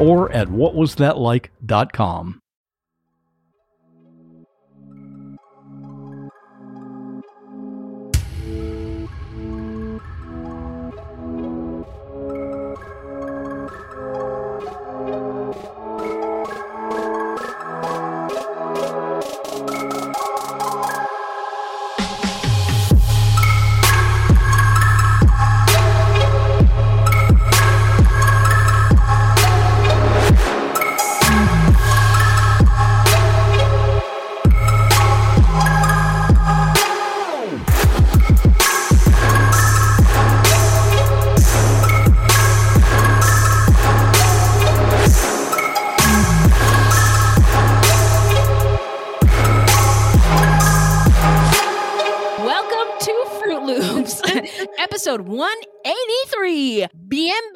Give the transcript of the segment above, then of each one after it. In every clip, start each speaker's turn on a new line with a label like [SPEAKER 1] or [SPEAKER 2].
[SPEAKER 1] or at whatwasthatlike.com.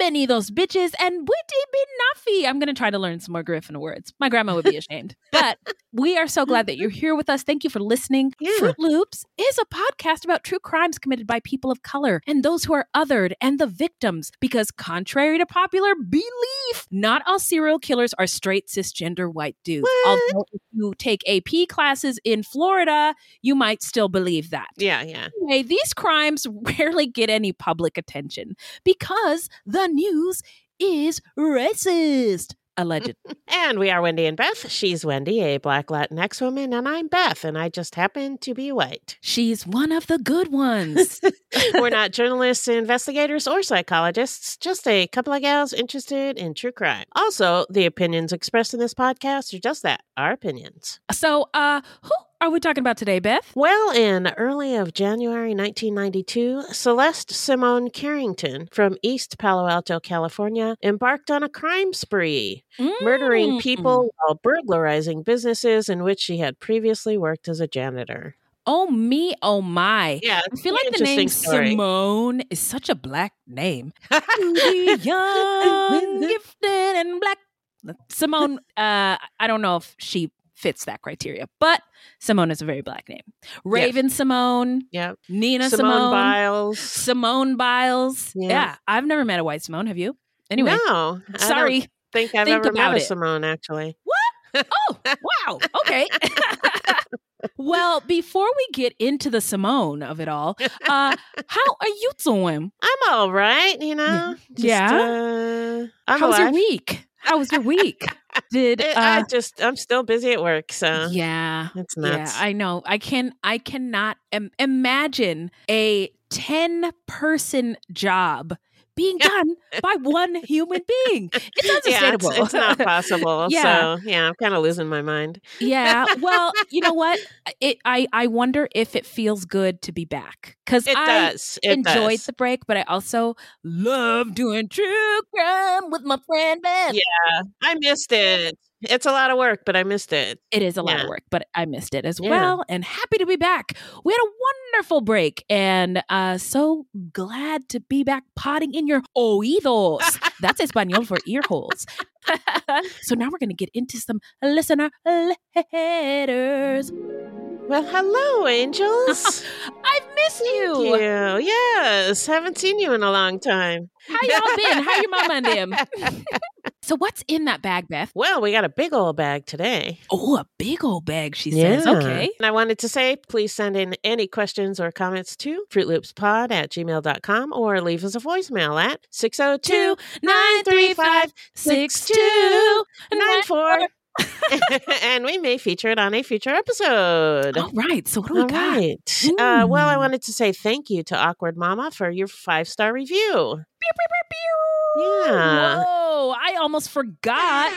[SPEAKER 2] Bienvenidos, bitches, and buiti binafi. I'm going to try to learn some more Garifuna words. My grandma would be ashamed. but we are so glad that you're here with us. Thank you for listening.
[SPEAKER 3] Yeah.
[SPEAKER 2] Fruit Loops is a podcast about true crimes committed by people of color and those who are othered and the victims. Because, contrary to popular belief, not all serial killers are straight cisgender white dudes.
[SPEAKER 3] What?
[SPEAKER 2] Although, if you take AP classes in Florida, you might still believe that.
[SPEAKER 3] Yeah, yeah.
[SPEAKER 2] Anyway, these crimes rarely get any public attention because the news is racist. Alleged.
[SPEAKER 3] And we are Wendy and Beth. She's Wendy, a black Latinx woman, and I'm Beth, and I just happen to be white.
[SPEAKER 2] She's one of the good ones.
[SPEAKER 3] We're not journalists, investigators, or psychologists, just a couple of gals interested in true crime. Also, the opinions expressed in this podcast are just that, our opinions.
[SPEAKER 2] so, uh, who are we talking about today, Beth?
[SPEAKER 3] Well, in early of January 1992, Celeste Simone Carrington from East Palo Alto, California, embarked on a crime spree, murdering
[SPEAKER 2] Mm.
[SPEAKER 3] people while burglarizing businesses in which she had previously worked as a janitor.
[SPEAKER 2] Oh me, oh my.
[SPEAKER 3] Yeah,
[SPEAKER 2] I feel like the name Simone is such a black name. Young, gifted, and black. Simone, uh, I don't know if she fits that criteria, but Simone is a very black name. Raven Simone,
[SPEAKER 3] Yeah.
[SPEAKER 2] Nina
[SPEAKER 3] Simone,
[SPEAKER 2] Simone,
[SPEAKER 3] Biles.
[SPEAKER 2] Simone Biles.
[SPEAKER 3] Yeah.
[SPEAKER 2] Yeah. I've never met a white Simone. Have you? Anyway,
[SPEAKER 3] no, I
[SPEAKER 2] sorry.
[SPEAKER 3] think I've
[SPEAKER 2] Think
[SPEAKER 3] ever met a. Simone, actually. What?
[SPEAKER 2] Oh, wow. Okay. well, before we get into the Simone of it all, uh, how are you doing?
[SPEAKER 3] I'm all right, you know. Just,
[SPEAKER 2] Yeah?
[SPEAKER 3] Uh,
[SPEAKER 2] How was your week? How was your week? Did
[SPEAKER 3] It- I
[SPEAKER 2] uh,
[SPEAKER 3] just, I'm still busy at work, so
[SPEAKER 2] yeah,
[SPEAKER 3] it's
[SPEAKER 2] yeah. I know. I can, I cannot Im- imagine a ten person job being done by one human being. It's
[SPEAKER 3] yeah,
[SPEAKER 2] unsustainable.
[SPEAKER 3] it's, it's not possible.
[SPEAKER 2] Yeah.
[SPEAKER 3] So yeah, I'm kind of losing my mind.
[SPEAKER 2] yeah. Well, you know what? It, I, I wonder if it feels good to be back because
[SPEAKER 3] It
[SPEAKER 2] I
[SPEAKER 3] does. It
[SPEAKER 2] enjoyed
[SPEAKER 3] does.
[SPEAKER 2] the break, but I also love doing true crime with my friend Beth.
[SPEAKER 3] Yeah, I missed it. It's a lot of work, but I missed it.
[SPEAKER 2] It is a lot
[SPEAKER 3] Yeah.
[SPEAKER 2] of work, but I missed it as
[SPEAKER 3] Yeah.
[SPEAKER 2] well. And happy to be back. We had a wonderful break and uh, so glad to be back potting in your oídos. That's Espanol for ear holes. so now we're going to get into some listener letters.
[SPEAKER 3] Well, hello, angels.
[SPEAKER 2] I've missed
[SPEAKER 3] Thank
[SPEAKER 2] you.
[SPEAKER 3] you. Yes, haven't seen you in a long time.
[SPEAKER 2] How y'all been? How your mama and them? so what's in that bag, Beth?
[SPEAKER 3] Well, we got a big old bag today.
[SPEAKER 2] Oh, a big old bag, she says. Okay.
[SPEAKER 3] And I wanted to say, please send in any questions or comments to fruitloopspod at gmail.com or leave us a voicemail at 602 935 6294. And we may feature it on a future episode.
[SPEAKER 2] All right. So what do we
[SPEAKER 3] All
[SPEAKER 2] got?
[SPEAKER 3] right. Uh, well, I wanted to say thank you to Awkward Mama for your five star review. Yeah.
[SPEAKER 2] Whoa! I almost forgot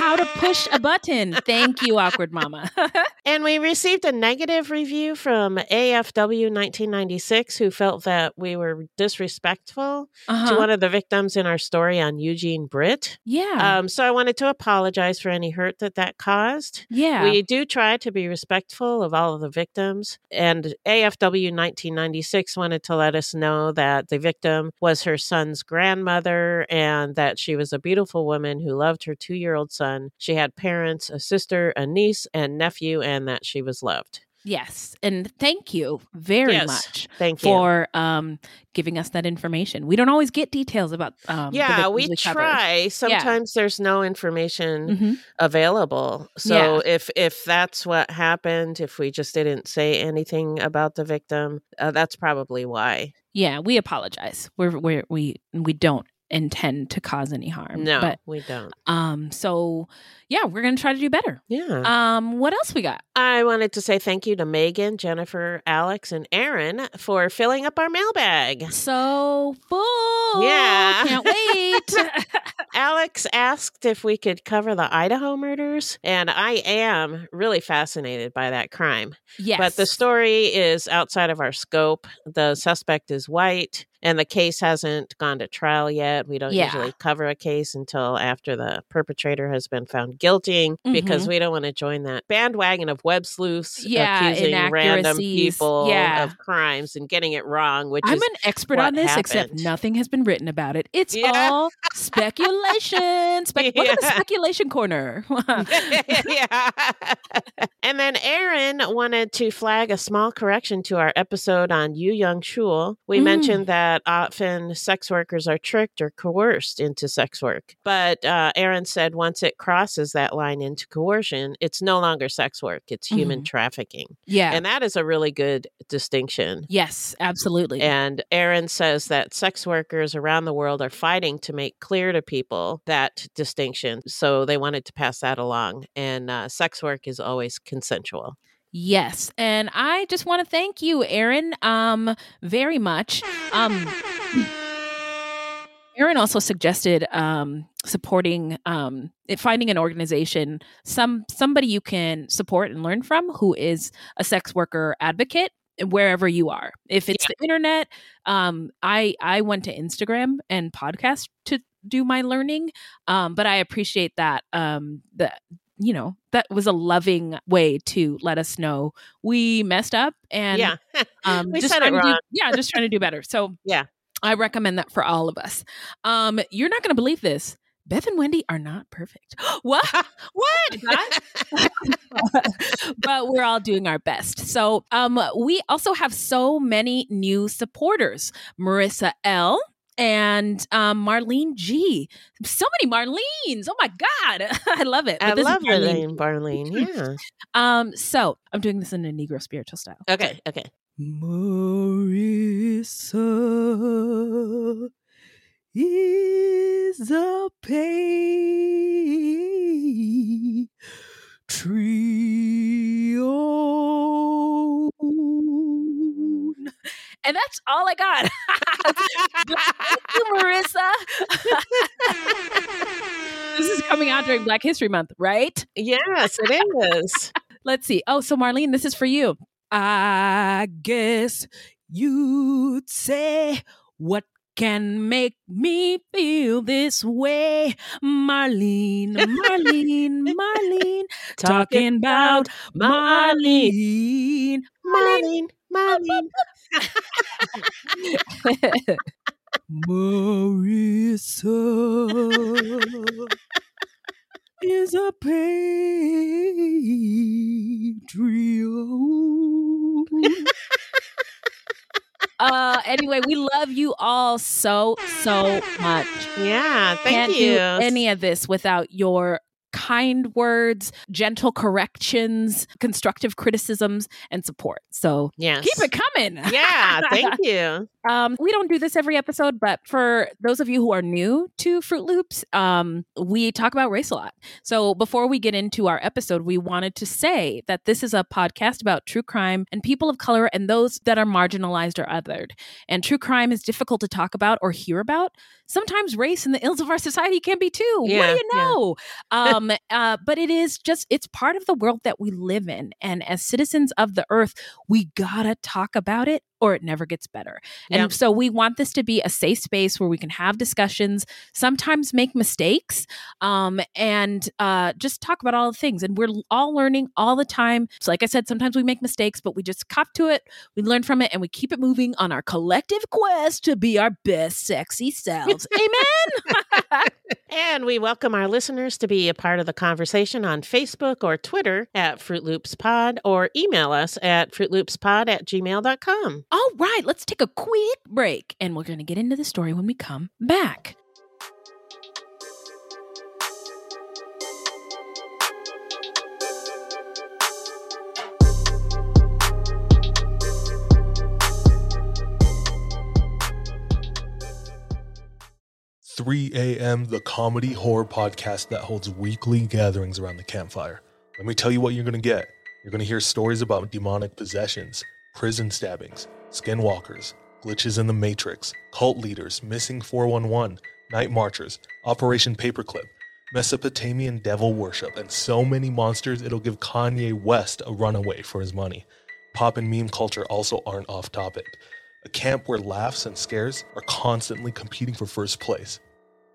[SPEAKER 2] how to push a button. Thank you, awkward mama.
[SPEAKER 3] And we received a negative review from AFW 1996 who felt that we were disrespectful to
[SPEAKER 2] Uh-huh.
[SPEAKER 3] one of the victims in our story on Eugene Britt.
[SPEAKER 2] Yeah.
[SPEAKER 3] Um, so I wanted to apologize for any hurt that that caused.
[SPEAKER 2] yeah.
[SPEAKER 3] We do try to be respectful of all of the victims. And AFW 1996 wanted to let us know that the victim was her son's grandmother and that she was a beautiful woman who loved her two year old son. She had parents, a sister, a niece, and nephew, and that she was loved.
[SPEAKER 2] yes. And thank you very
[SPEAKER 3] Yes,
[SPEAKER 2] much
[SPEAKER 3] Thank you.
[SPEAKER 2] for um, giving us that information. We don't always get details about um,
[SPEAKER 3] yeah, we try. Sometimes there's no information
[SPEAKER 2] Mhm.
[SPEAKER 3] available. So if if that's what happened, if we just didn't say anything about the victim, uh, that's probably why.
[SPEAKER 2] Yeah, we apologize. We're, we're we we don't intend to cause any harm.
[SPEAKER 3] No,
[SPEAKER 2] but
[SPEAKER 3] we don't.
[SPEAKER 2] um, so yeah, we're gonna try to do better.
[SPEAKER 3] Yeah.
[SPEAKER 2] Um, what else we got?
[SPEAKER 3] I wanted to say thank you to Megan, Jennifer, Alex, and Aaron for filling up our mailbag.
[SPEAKER 2] So full.
[SPEAKER 3] Yeah.
[SPEAKER 2] can't wait.
[SPEAKER 3] Alex asked if we could cover the Idaho murders, and I am really fascinated by that crime.
[SPEAKER 2] yes,
[SPEAKER 3] But the story is outside of our scope. The suspect is white, and the case hasn't gone to trial yet. We don't
[SPEAKER 2] Yeah.
[SPEAKER 3] usually cover a case until after the perpetrator has been found guilty because we don't want to join that bandwagon of web sleuths
[SPEAKER 2] Mm-hmm. Yeah,
[SPEAKER 3] accusing random people
[SPEAKER 2] Yeah.
[SPEAKER 3] of crimes and getting it wrong, which
[SPEAKER 2] I'm an expert on this, except nothing has been written about it. It's
[SPEAKER 3] Yeah.
[SPEAKER 2] all speculation. Spec- Welcome to speculation corner.
[SPEAKER 3] yeah. and then Aaron wanted to flag a small correction to our episode on Yoo Young-chul. We
[SPEAKER 2] Mm.
[SPEAKER 3] mentioned that often sex workers are tricked or coerced into sex work. But uh, Aaron said once it crosses that line into coercion, it's no longer sex work, it's human trafficking.
[SPEAKER 2] yeah.
[SPEAKER 3] And that is a really good distinction.
[SPEAKER 2] yes, absolutely.
[SPEAKER 3] And Aaron says that sex workers around the world are fighting to make clear to people that distinction. So they wanted to pass that along. And uh, sex work is always consensual.
[SPEAKER 2] Yes, and I just want to thank you, Aaron, um, very much. Um, Aaron also suggested um, supporting, um, finding an organization, some somebody you can support and learn from, who is a sex worker advocate wherever you are. If it's the internet, um, I I went to Instagram and podcast to do my learning, um, but I appreciate that um, that you know that was a loving way to let us know we messed up and
[SPEAKER 3] yeah.
[SPEAKER 2] um,
[SPEAKER 3] We
[SPEAKER 2] just
[SPEAKER 3] said it
[SPEAKER 2] trying to do,
[SPEAKER 3] wrong.
[SPEAKER 2] yeah, just trying to do better. So
[SPEAKER 3] Yeah.
[SPEAKER 2] I recommend that for all of us. Um, you're not going to believe this. Beth and Wendy are not perfect. what? what? but we're all doing our best. So um, we also have so many new supporters. Marissa L. And um, Marlene G. So many Marlenes. Oh my God. I love it.
[SPEAKER 3] I
[SPEAKER 2] But this is
[SPEAKER 3] love the
[SPEAKER 2] Marlene
[SPEAKER 3] name Barlene. Yeah.
[SPEAKER 2] um, so I'm doing this in a Negro spiritual style.
[SPEAKER 3] Okay. Okay.
[SPEAKER 2] Marissa is a Patreon. And that's all I got. Thank you, Marissa. this is coming out during Black History Month, right?
[SPEAKER 3] yes, it is.
[SPEAKER 2] Let's see. Oh, so Marlene, this is for you. I guess you'd say what can make me feel this way. Marlene, Marlene, Marlene, talking about Marlene.
[SPEAKER 3] Marlene. Marlene.
[SPEAKER 2] Marissa is a Patreon. uh, anyway, we love you all so, so much.
[SPEAKER 3] Yeah. Thank
[SPEAKER 2] Can't
[SPEAKER 3] you.
[SPEAKER 2] do any of this without your kind words, gentle corrections, constructive criticisms, and support. So
[SPEAKER 3] Yes.
[SPEAKER 2] keep it coming.
[SPEAKER 3] Yeah, thank you.
[SPEAKER 2] Um, we don't do this every episode, but for those of you who are new to Fruit Loops, um, we talk about race a lot. So before we get into our episode, we wanted to say that this is a podcast about true crime and people of color and those that are marginalized or othered. And true crime is difficult to talk about or hear about. Sometimes race and the ills of our society can be too. what do you
[SPEAKER 3] yeah.
[SPEAKER 2] know? um, uh, but it is just, it's part of the world that we live in. And as citizens of the earth, we gotta talk about it or it never gets better. And so we want this to be a safe space where we can have discussions, sometimes make mistakes, um, and uh, just talk about all the things. And we're all learning all the time. So, like I said, sometimes we make mistakes, but we just cop to it, we learn from it, and we keep it moving on our collective quest to be our best sexy selves. Amen.
[SPEAKER 3] And we welcome our listeners to be a part of the conversation on Facebook or Twitter at Fruit Loops Pod or email us at fruitloopspod at gmail.com.
[SPEAKER 2] all right, let's take a quick break, and we're going to get into the story when we come back.
[SPEAKER 4] 3 a.m., the comedy horror podcast that holds weekly gatherings around the campfire. Let me tell you what you're going to get. You're going to hear stories about demonic possessions, prison stabbings, skinwalkers, glitches in the Matrix, cult leaders, missing 411, night marchers, Operation Paperclip, Mesopotamian devil worship, and so many monsters it'll give Kanye West a runaway for his money. Pop and meme culture also aren't off topic. A camp where laughs and scares are constantly competing for first place.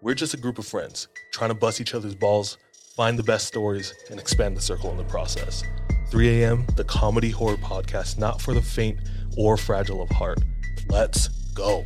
[SPEAKER 4] We're just a group of friends trying to bust each other's balls, find the best stories, and expand the circle in the process. 3 a.m., the comedy horror podcast not for the faint or fragile of heart. Let's go.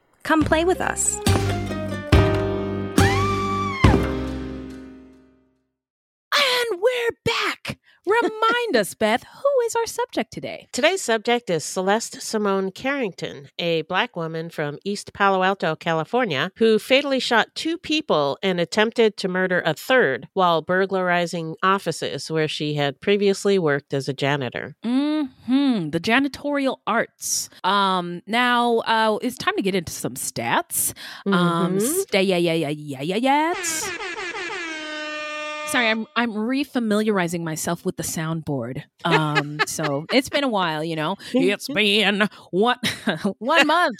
[SPEAKER 5] Come play with us.
[SPEAKER 2] And we're back. Remind us, Beth, who is our subject today?
[SPEAKER 3] Today's subject is Celeste Simone Carrington, a black woman from East Palo Alto, California, who fatally shot two people and attempted to murder a third while burglarizing offices where she had previously worked as a janitor.
[SPEAKER 2] Hmm. The janitorial arts. Um. Now, uh, it's time to get into some stats. Um.
[SPEAKER 3] Mhm.
[SPEAKER 2] Stay. Yeah. Yeah. Yeah. Yeah. Yeah. Yeah. Sorry, I'm I'm refamiliarizing myself with the soundboard. Um, so it's been a while, you know. It's been one one month.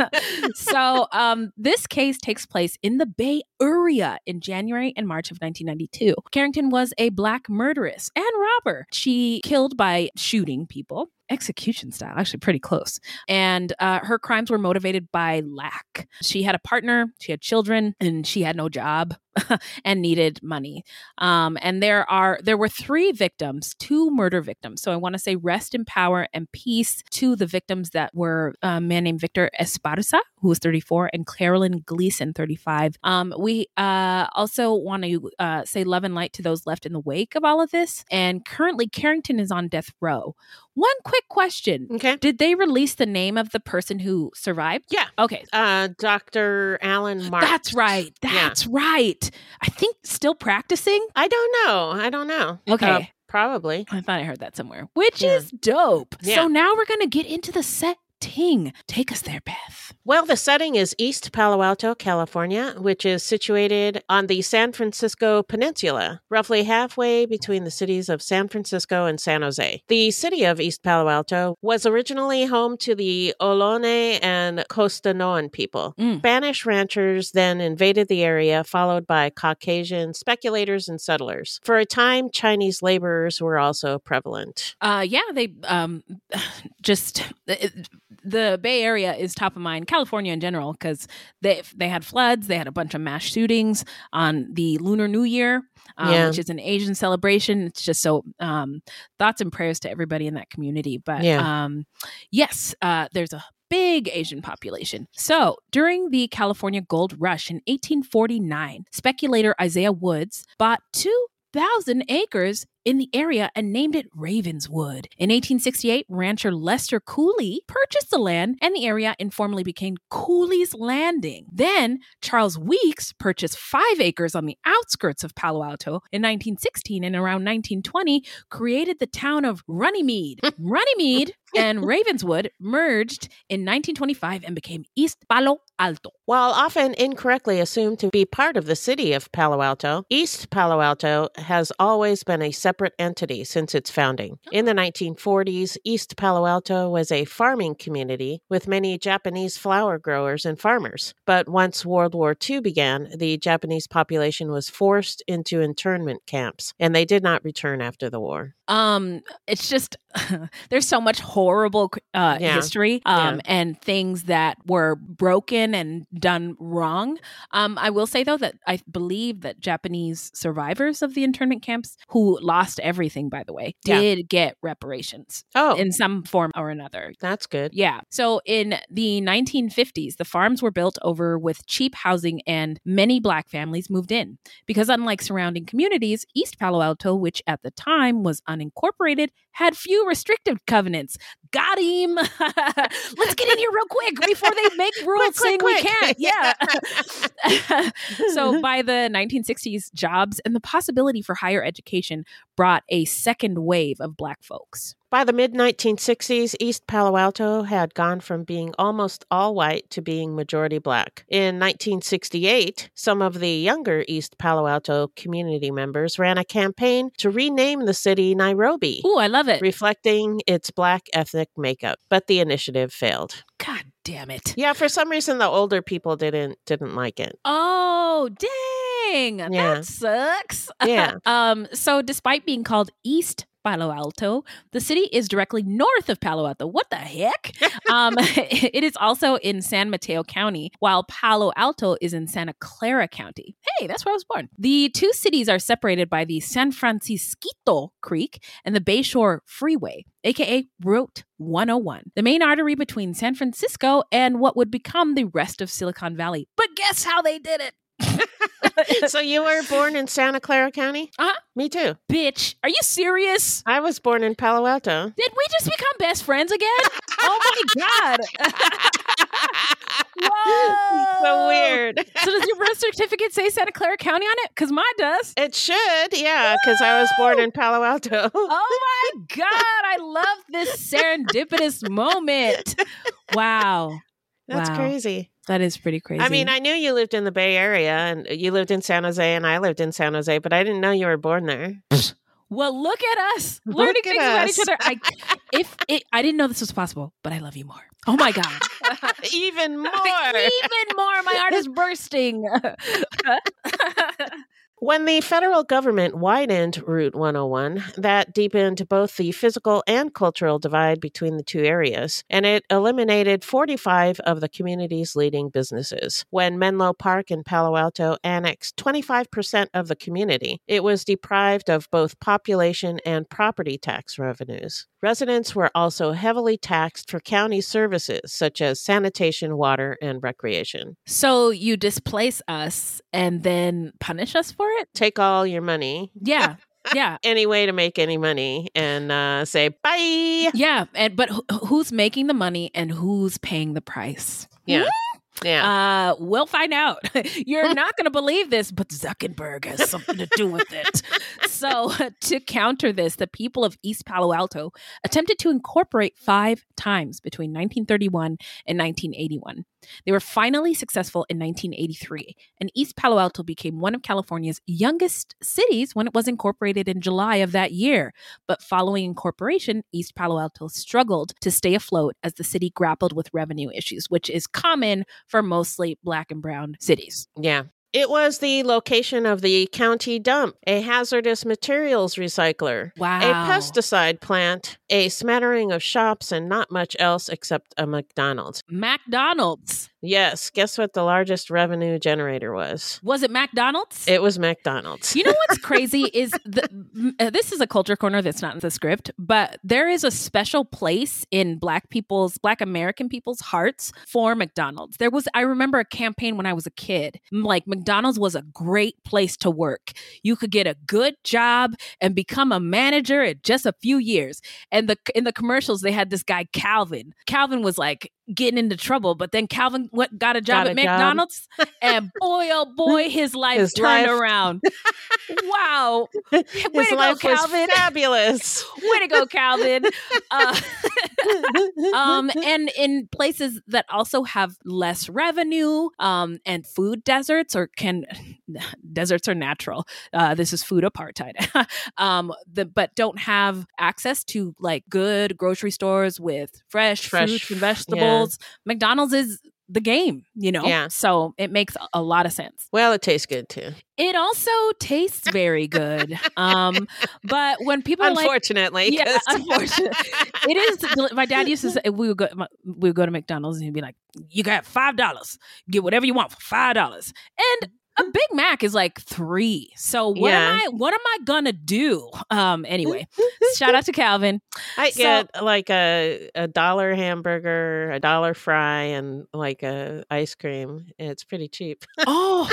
[SPEAKER 2] so um, this case takes place in the Bay Area in January and March of 1992. Carrington was a black murderess and robber. She killed by shooting people. Execution style, actually pretty close. And uh, her crimes were motivated by lack. She had a partner, she had children, and she had no job and needed money. Um, and there are there were three victims, two murder victims. So I want to say rest in power and peace to the victims that were a man named Victor Esparza, who was 34, and Carolyn Gleason, 35. Um, we uh, also want to uh, say love and light to those left in the wake of all of this. And currently, Carrington is on death row. One quick question.
[SPEAKER 3] Okay.
[SPEAKER 2] Did they release the name of the person who survived?
[SPEAKER 3] Yeah.
[SPEAKER 2] Okay.
[SPEAKER 3] Uh, Dr. Alan Marks.
[SPEAKER 2] That's right.
[SPEAKER 3] Yeah.
[SPEAKER 2] That's right. I think still practicing.
[SPEAKER 3] I don't know. I don't know.
[SPEAKER 2] Okay.
[SPEAKER 3] Uh, probably.
[SPEAKER 2] I thought I heard that somewhere, which
[SPEAKER 3] Yeah.
[SPEAKER 2] is dope.
[SPEAKER 3] Yeah.
[SPEAKER 2] So now we're going to get into the set ting. Take us there, Beth.
[SPEAKER 3] Well, the setting is East Palo Alto, California, which is situated on the San Francisco Peninsula, roughly halfway between the cities of San Francisco and San Jose. The city of East Palo Alto was originally home to the Ohlone and Costanoan people.
[SPEAKER 2] Mm.
[SPEAKER 3] Spanish ranchers then invaded the area, followed by Caucasian speculators and settlers. For a time, Chinese laborers were also prevalent.
[SPEAKER 2] Uh, yeah, they um, just the Bay Area is top of mind. California in general, because they they had floods, they had a bunch of mass shootings on the Lunar New Year, um,
[SPEAKER 3] Yeah.
[SPEAKER 2] which is an Asian celebration. It's just so um, thoughts and prayers to everybody in that community. But
[SPEAKER 3] Yeah.
[SPEAKER 2] um, yes, uh, there's a big Asian population. So during the California Gold Rush in 1849, speculator Isaiah Woods bought two thousand acres in the area and named it Ravenswood. In 1868, rancher Lester Cooley purchased the land and the area informally became Cooley's Landing. Then Charles Weeks purchased five acres on the outskirts of Palo Alto in 1916 and around 1920 created the town of Runnymede. Runnymede and Ravenswood merged in 1925 and became East Palo Alto.
[SPEAKER 3] While often incorrectly assumed to be part of the city of Palo Alto, East Palo Alto has always been a separate entity since its founding. In the 1940s, East Palo Alto was a farming community with many Japanese flower growers and farmers. But once World War II began, the Japanese population was forced into internment camps, and they did not return after the war.
[SPEAKER 2] um it's just there's so much horrible uh
[SPEAKER 3] Yeah.
[SPEAKER 2] history um and things that were broken and done wrong um i will say though that i believe that japanese survivors of the internment camps who lost everything by the way
[SPEAKER 3] Yeah.
[SPEAKER 2] did get reparations
[SPEAKER 3] Oh,
[SPEAKER 2] in some form or another
[SPEAKER 3] that's good.
[SPEAKER 2] yeah. So in the 1950s, the farms were built over with cheap housing and many black families moved in. Because unlike surrounding communities, East Palo Alto, which at the time was unincorporated, had few restrictive covenants. Got him. Let's get in here real quick before they make rules
[SPEAKER 3] quick,
[SPEAKER 2] saying we
[SPEAKER 3] quick.
[SPEAKER 2] can't. Yeah. so by the 1960s, jobs and the possibility for higher education brought a second wave of black folks.
[SPEAKER 3] By the mid 1960s, East Palo Alto had gone from being almost all white to being majority black. In 1968, some of the younger East Palo Alto community members ran a campaign to rename the city Nairobi,
[SPEAKER 2] Ooh, I love it.
[SPEAKER 3] reflecting its black ethnic makeup. But the initiative failed.
[SPEAKER 2] God damn it.
[SPEAKER 3] Yeah, for some reason the older people didn't didn't like it.
[SPEAKER 2] Oh,
[SPEAKER 3] Yeah.
[SPEAKER 2] That sucks.
[SPEAKER 3] Yeah.
[SPEAKER 2] um, so despite being called East Palo Alto, the city is directly north of Palo Alto. What the heck? um, it is also in San Mateo County, while Palo Alto is in Santa Clara County. Hey, that's where I was born. The two cities are separated by the San Francisquito Creek and the Bayshore Freeway, aka Route 101, the main artery between San Francisco and what would become the rest of Silicon Valley. But guess how they did it?
[SPEAKER 3] so you were born in Santa Clara County?
[SPEAKER 2] Uh-huh.
[SPEAKER 3] Me too.
[SPEAKER 2] Bitch, are you serious?
[SPEAKER 3] I was born in Palo Alto.
[SPEAKER 2] Did we just become best friends again? oh my god! Whoa!
[SPEAKER 3] so weird.
[SPEAKER 2] So does your birth certificate say Santa Clara County on it? Because mine does.
[SPEAKER 3] It should, yeah, because I was born in Palo Alto.
[SPEAKER 2] Oh my god! I love this serendipitous moment. Wow,
[SPEAKER 3] That's
[SPEAKER 2] Wow.
[SPEAKER 3] crazy.
[SPEAKER 2] that is pretty crazy.
[SPEAKER 3] I mean, I knew you lived in the Bay Area and you lived in San Jose and I lived in San Jose, but I didn't know you were born there.
[SPEAKER 2] well, look at us learning
[SPEAKER 3] at
[SPEAKER 2] things about each other. I, if it, I didn't know this was possible, but I love you more. Oh my god!
[SPEAKER 3] Even more.
[SPEAKER 2] Even more. My heart is bursting.
[SPEAKER 3] When the federal government widened Route 101, that deepened both the physical and cultural divide between the two areas, and it eliminated 45 of the community's leading businesses. When Menlo Park in Palo Alto annexed 25% of the community, it was deprived of both population and property tax revenues. Residents were also heavily taxed for county services such as sanitation, water, and recreation.
[SPEAKER 2] so you displace us and then punish us for it?
[SPEAKER 3] Take all your money,
[SPEAKER 2] Yeah. Yeah.
[SPEAKER 3] any way to make any money and uh, say bye.
[SPEAKER 2] Yeah, and but wh- who's making the money and who's paying the price?
[SPEAKER 3] Yeah.
[SPEAKER 2] Hmm?
[SPEAKER 3] Yeah.
[SPEAKER 2] Uh, we'll find out. You're not going to believe this, but Zuckerberg has something to do with it. So, to counter this, the people of East Palo Alto attempted to incorporate five times between 1931 and 1981. They were finally successful in 1983, and East Palo Alto became one of California's youngest cities when it was incorporated in July of that year. But following incorporation, East Palo Alto struggled to stay afloat as the city grappled with revenue issues, which is common for mostly black and brown cities.
[SPEAKER 3] Yeah. It was the location of the county dump, a hazardous materials recycler,
[SPEAKER 2] Wow.
[SPEAKER 3] a pesticide plant, a smattering of shops, and not much else except a McDonald's.
[SPEAKER 2] McDonald's.
[SPEAKER 3] Yes, guess what the largest revenue generator was?
[SPEAKER 2] Was it McDonald's?
[SPEAKER 3] It was McDonald's.
[SPEAKER 2] You know what's crazy is the, uh, this is a culture corner that's not in the script, but there is a special place in Black people's, Black American people's hearts for McDonald's. There was, I remember a campaign when I was a kid. Like McDonald's was a great place to work. You could get a good job and become a manager in just a few years. And the in the commercials, they had this guy Calvin. Calvin was like getting into trouble, but then Calvin went, got a job
[SPEAKER 3] Got
[SPEAKER 2] at
[SPEAKER 3] a job.
[SPEAKER 2] McDonald's, and boy, oh boy, his life
[SPEAKER 3] His
[SPEAKER 2] turned
[SPEAKER 3] life-
[SPEAKER 2] around. wow. Way
[SPEAKER 3] His
[SPEAKER 2] to go, Calvin.
[SPEAKER 3] fabulous.
[SPEAKER 2] Way to go, Calvin. Uh, um, and in places that also have less revenue um, and food deserts, or can deserts are natural. Uh, this is food apartheid. um, the, but don't have access to like good grocery stores with fresh,
[SPEAKER 3] Fresh,
[SPEAKER 2] fruits and
[SPEAKER 3] yeah.
[SPEAKER 2] Vegetables. McDonald's is the game, you know?
[SPEAKER 3] Yeah.
[SPEAKER 2] So it makes a lot of sense.
[SPEAKER 3] Well, it tastes good too.
[SPEAKER 2] It also tastes very good. Um, but when people are like,
[SPEAKER 3] Unfortunately,
[SPEAKER 2] yeah, unfortunately, it is. My dad used to say we would go. my- We would go to McDonald's and he'd be like, "You got five dollars. Get whatever you want for five dollars." And a Big Mac is like three. So what am I? What am I gonna do? Um. Anyway, shout out to Calvin.
[SPEAKER 3] I
[SPEAKER 2] So-
[SPEAKER 3] get like a a dollar hamburger, a dollar fry, and like a ice cream. It's pretty cheap.
[SPEAKER 2] Oh,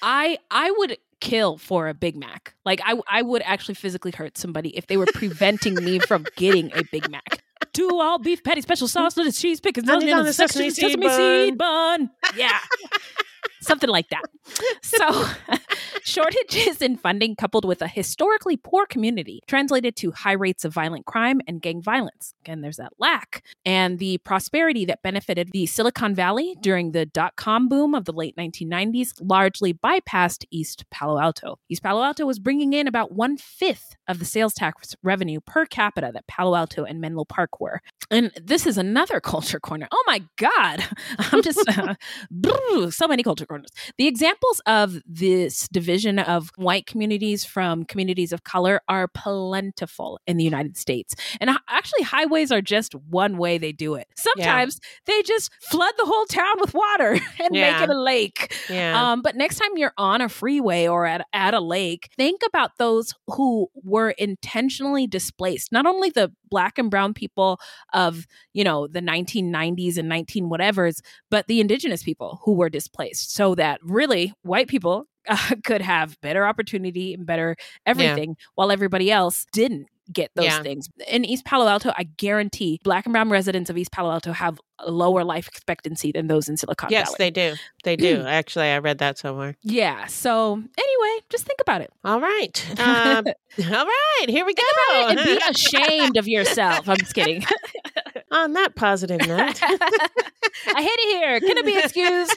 [SPEAKER 2] I I would kill for a Big Mac. Like I I would actually physically hurt somebody if they were preventing me from getting a Big Mac. Two all beef patty, special sauce, lettuce, cheese, pickles,
[SPEAKER 3] onion, on the
[SPEAKER 2] sesame,
[SPEAKER 3] sesame
[SPEAKER 2] sesame,
[SPEAKER 3] seed
[SPEAKER 2] seed bun. Yeah. Something like that. So, shortages in funding coupled with a historically poor community translated to high rates of violent crime and gang violence. Again, there's that lack. And the prosperity that benefited the Silicon Valley during the dot com boom of the late 1990s largely bypassed East Palo Alto. East Palo Alto was bringing in about one fifth of the sales tax revenue per capita that Palo Alto and Menlo Park were. And this is another culture corner. Oh my God. I'm just, uh, so many culture The examples of this division of white communities from communities of color are plentiful in the United States. And actually, highways are just one way they do it. Sometimes they just flood the whole town with water and
[SPEAKER 3] Yeah.
[SPEAKER 2] make it a lake.
[SPEAKER 3] Yeah.
[SPEAKER 2] Um, but next time you're on a freeway or at, at a lake, think about those who were intentionally displaced. Not only the black and brown people of, you know, the 1990s and 19 whatevers, but the indigenous people who were displaced so that really white people uh, could have better opportunity and better everything while everybody else didn't get those
[SPEAKER 3] Yeah.
[SPEAKER 2] things. In East Palo Alto, I guarantee black and brown residents of East Palo Alto have a lower life expectancy than those in Silicon
[SPEAKER 3] yes,
[SPEAKER 2] Valley.
[SPEAKER 3] Yes, they do. They do. Actually, I read that somewhere.
[SPEAKER 2] Yeah. So anyway, just think about it.
[SPEAKER 3] All right. Um, all right. Here we go.
[SPEAKER 2] and be ashamed of yourself. I'm just kidding.
[SPEAKER 3] On that positive note.
[SPEAKER 2] I hate it here. Can it be excused?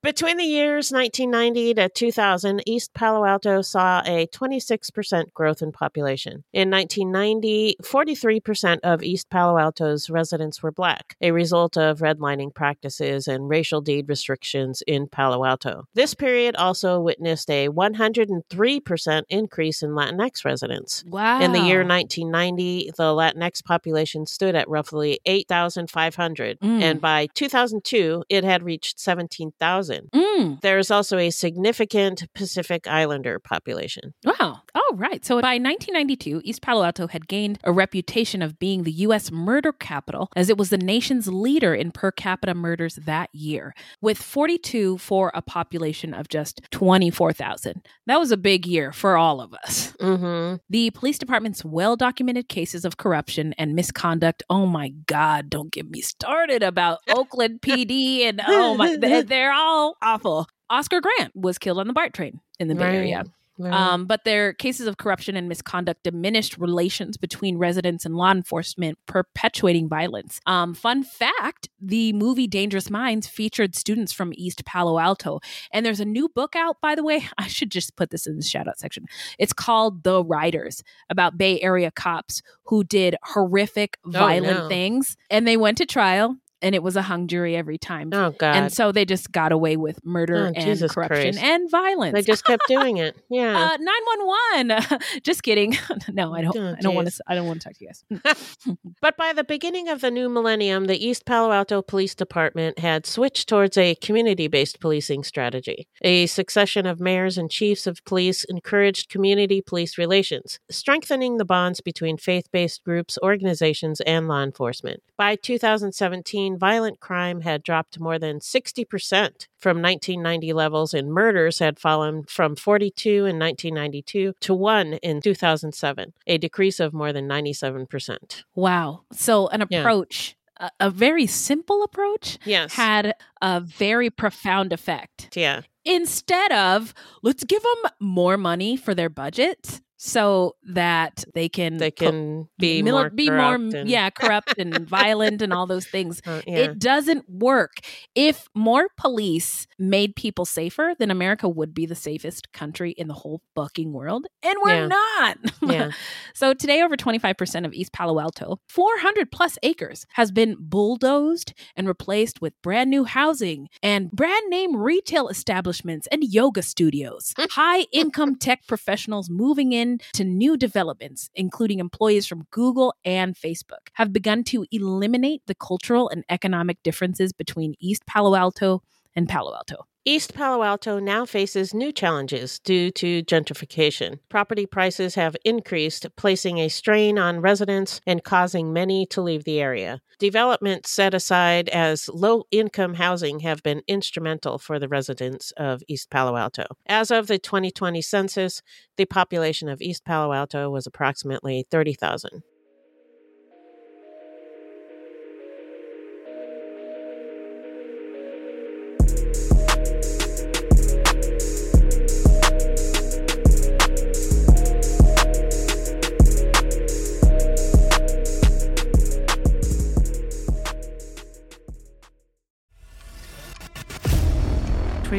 [SPEAKER 3] Between the years 1990 to 2000, East Palo Alto saw a 26% growth in population. In 1990, 43% of East Palo Alto's residents were black, a result of redlining practices and racial deed restrictions in Palo Alto. This period also witnessed a 103% increase in Latinx residents.
[SPEAKER 2] Wow.
[SPEAKER 3] In the year 1990, the Latinx population stood at roughly 8,500.
[SPEAKER 2] Mm.
[SPEAKER 3] And by 2002, it had reached 17,000 2000.
[SPEAKER 2] Mm.
[SPEAKER 3] There's also a significant Pacific Islander population.
[SPEAKER 2] Wow. Oh, right. So by 1992, East Palo Alto had gained a reputation of being the U.S. murder capital as it was the nation's leader in per capita murders that year, with 42 for a population of just 24,000. That was a big year for all of us.
[SPEAKER 3] Mm-hmm.
[SPEAKER 2] The police department's well documented cases of corruption and misconduct. Oh my God, don't get me started about Oakland PD and oh my, they- they're all awful. Oscar Grant was killed on the BART train in the Bay
[SPEAKER 3] Right.
[SPEAKER 2] Area.
[SPEAKER 3] Right.
[SPEAKER 2] Um, but their cases of corruption and misconduct diminished relations between residents and law enforcement, perpetuating violence. Um, fun fact the movie Dangerous Minds featured students from East Palo Alto. And there's a new book out, by the way. I should just put this in the shout out section. It's called The Riders, about Bay Area cops who did horrific, violent
[SPEAKER 3] no.
[SPEAKER 2] things. And they went to trial. And it was a hung jury every time.
[SPEAKER 3] oh, God.
[SPEAKER 2] And so they just got away with murder
[SPEAKER 3] Oh,
[SPEAKER 2] and
[SPEAKER 3] Jesus
[SPEAKER 2] corruption
[SPEAKER 3] Christ.
[SPEAKER 2] and violence.
[SPEAKER 3] they just kept doing it. Yeah.
[SPEAKER 2] Uh, nine one one. Just kidding. no, I don't.
[SPEAKER 3] Oh,
[SPEAKER 2] I don't want to. I don't want to talk to you guys.
[SPEAKER 3] But by the beginning of the new millennium, the East Palo Alto Police Department had switched towards a community based policing strategy. A succession of mayors and chiefs of police encouraged community police relations, strengthening the bonds between faith based groups, organizations, and law enforcement. By 2017, violent crime had dropped more than 60% from 1990 levels, and murders had fallen from 42 in 1992 to 1 in 2007, a decrease of more than 97%.
[SPEAKER 2] Wow. So an
[SPEAKER 3] Yeah.
[SPEAKER 2] approach, a, a very simple approach,
[SPEAKER 3] Yes.
[SPEAKER 2] had a very profound effect.
[SPEAKER 3] yeah.
[SPEAKER 2] Instead of let's give them more money for their budget so that they can
[SPEAKER 3] They can be
[SPEAKER 2] mili-
[SPEAKER 3] more
[SPEAKER 2] be
[SPEAKER 3] corrupt
[SPEAKER 2] more
[SPEAKER 3] and-
[SPEAKER 2] yeah corrupt and violent and all those things
[SPEAKER 3] Uh, yeah.
[SPEAKER 2] it doesn't work if more police made people safer then america would be the safest country in the whole fucking world and we're
[SPEAKER 3] Yeah.
[SPEAKER 2] not
[SPEAKER 3] Yeah.
[SPEAKER 2] so today over 25% of east palo alto 400 plus acres has been bulldozed and replaced with brand new housing and brand name retail establishments and yoga studios high income tech professionals moving in to new developments, including employees from Google and Facebook, have begun to eliminate the cultural and economic differences between East Palo Alto and Palo Alto.
[SPEAKER 3] East Palo Alto now faces new challenges due to gentrification. Property prices have increased, placing a strain on residents and causing many to leave the area. Developments set aside as low income housing have been instrumental for the residents of East Palo Alto. As of the 2020 census, the population of East Palo Alto was approximately 30,000.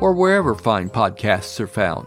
[SPEAKER 6] or wherever fine podcasts are found.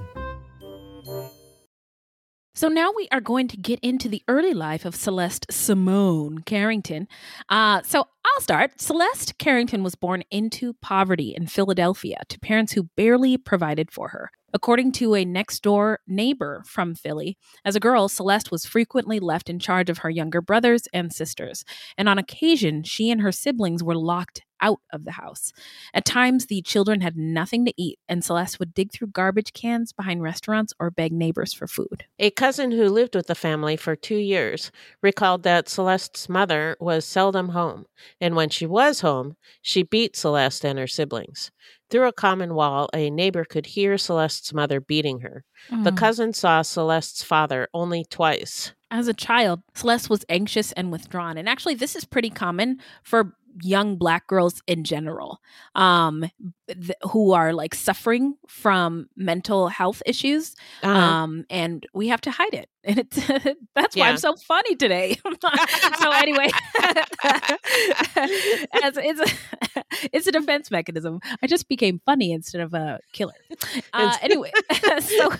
[SPEAKER 2] So now we are going to get into the early life of Celeste Simone Carrington. Uh, so I'll start. Celeste Carrington was born into poverty in Philadelphia to parents who barely provided for her. According to a next door neighbor from Philly, as a girl, Celeste was frequently left in charge of her younger brothers and sisters, and on occasion, she and her siblings were locked out of the house. At times, the children had nothing to eat, and Celeste would dig through garbage cans behind restaurants or beg neighbors for food.
[SPEAKER 3] A cousin who lived with the family for two years recalled that Celeste's mother was seldom home, and when she was home, she beat Celeste and her siblings. Through a common wall, a neighbor could hear Celeste's mother beating her. The
[SPEAKER 2] Mm.
[SPEAKER 3] cousin saw Celeste's father only twice.
[SPEAKER 2] As a child, Celeste was anxious and withdrawn. And actually, this is pretty common for young black girls in general um, th- who are like suffering from mental health issues.
[SPEAKER 3] Uh-huh.
[SPEAKER 2] Um, and we have to hide it. And it's, that's why I'm so funny today. so, anyway, as it's a, it's a defense mechanism. I just became funny instead of a killer. Uh, anyway, so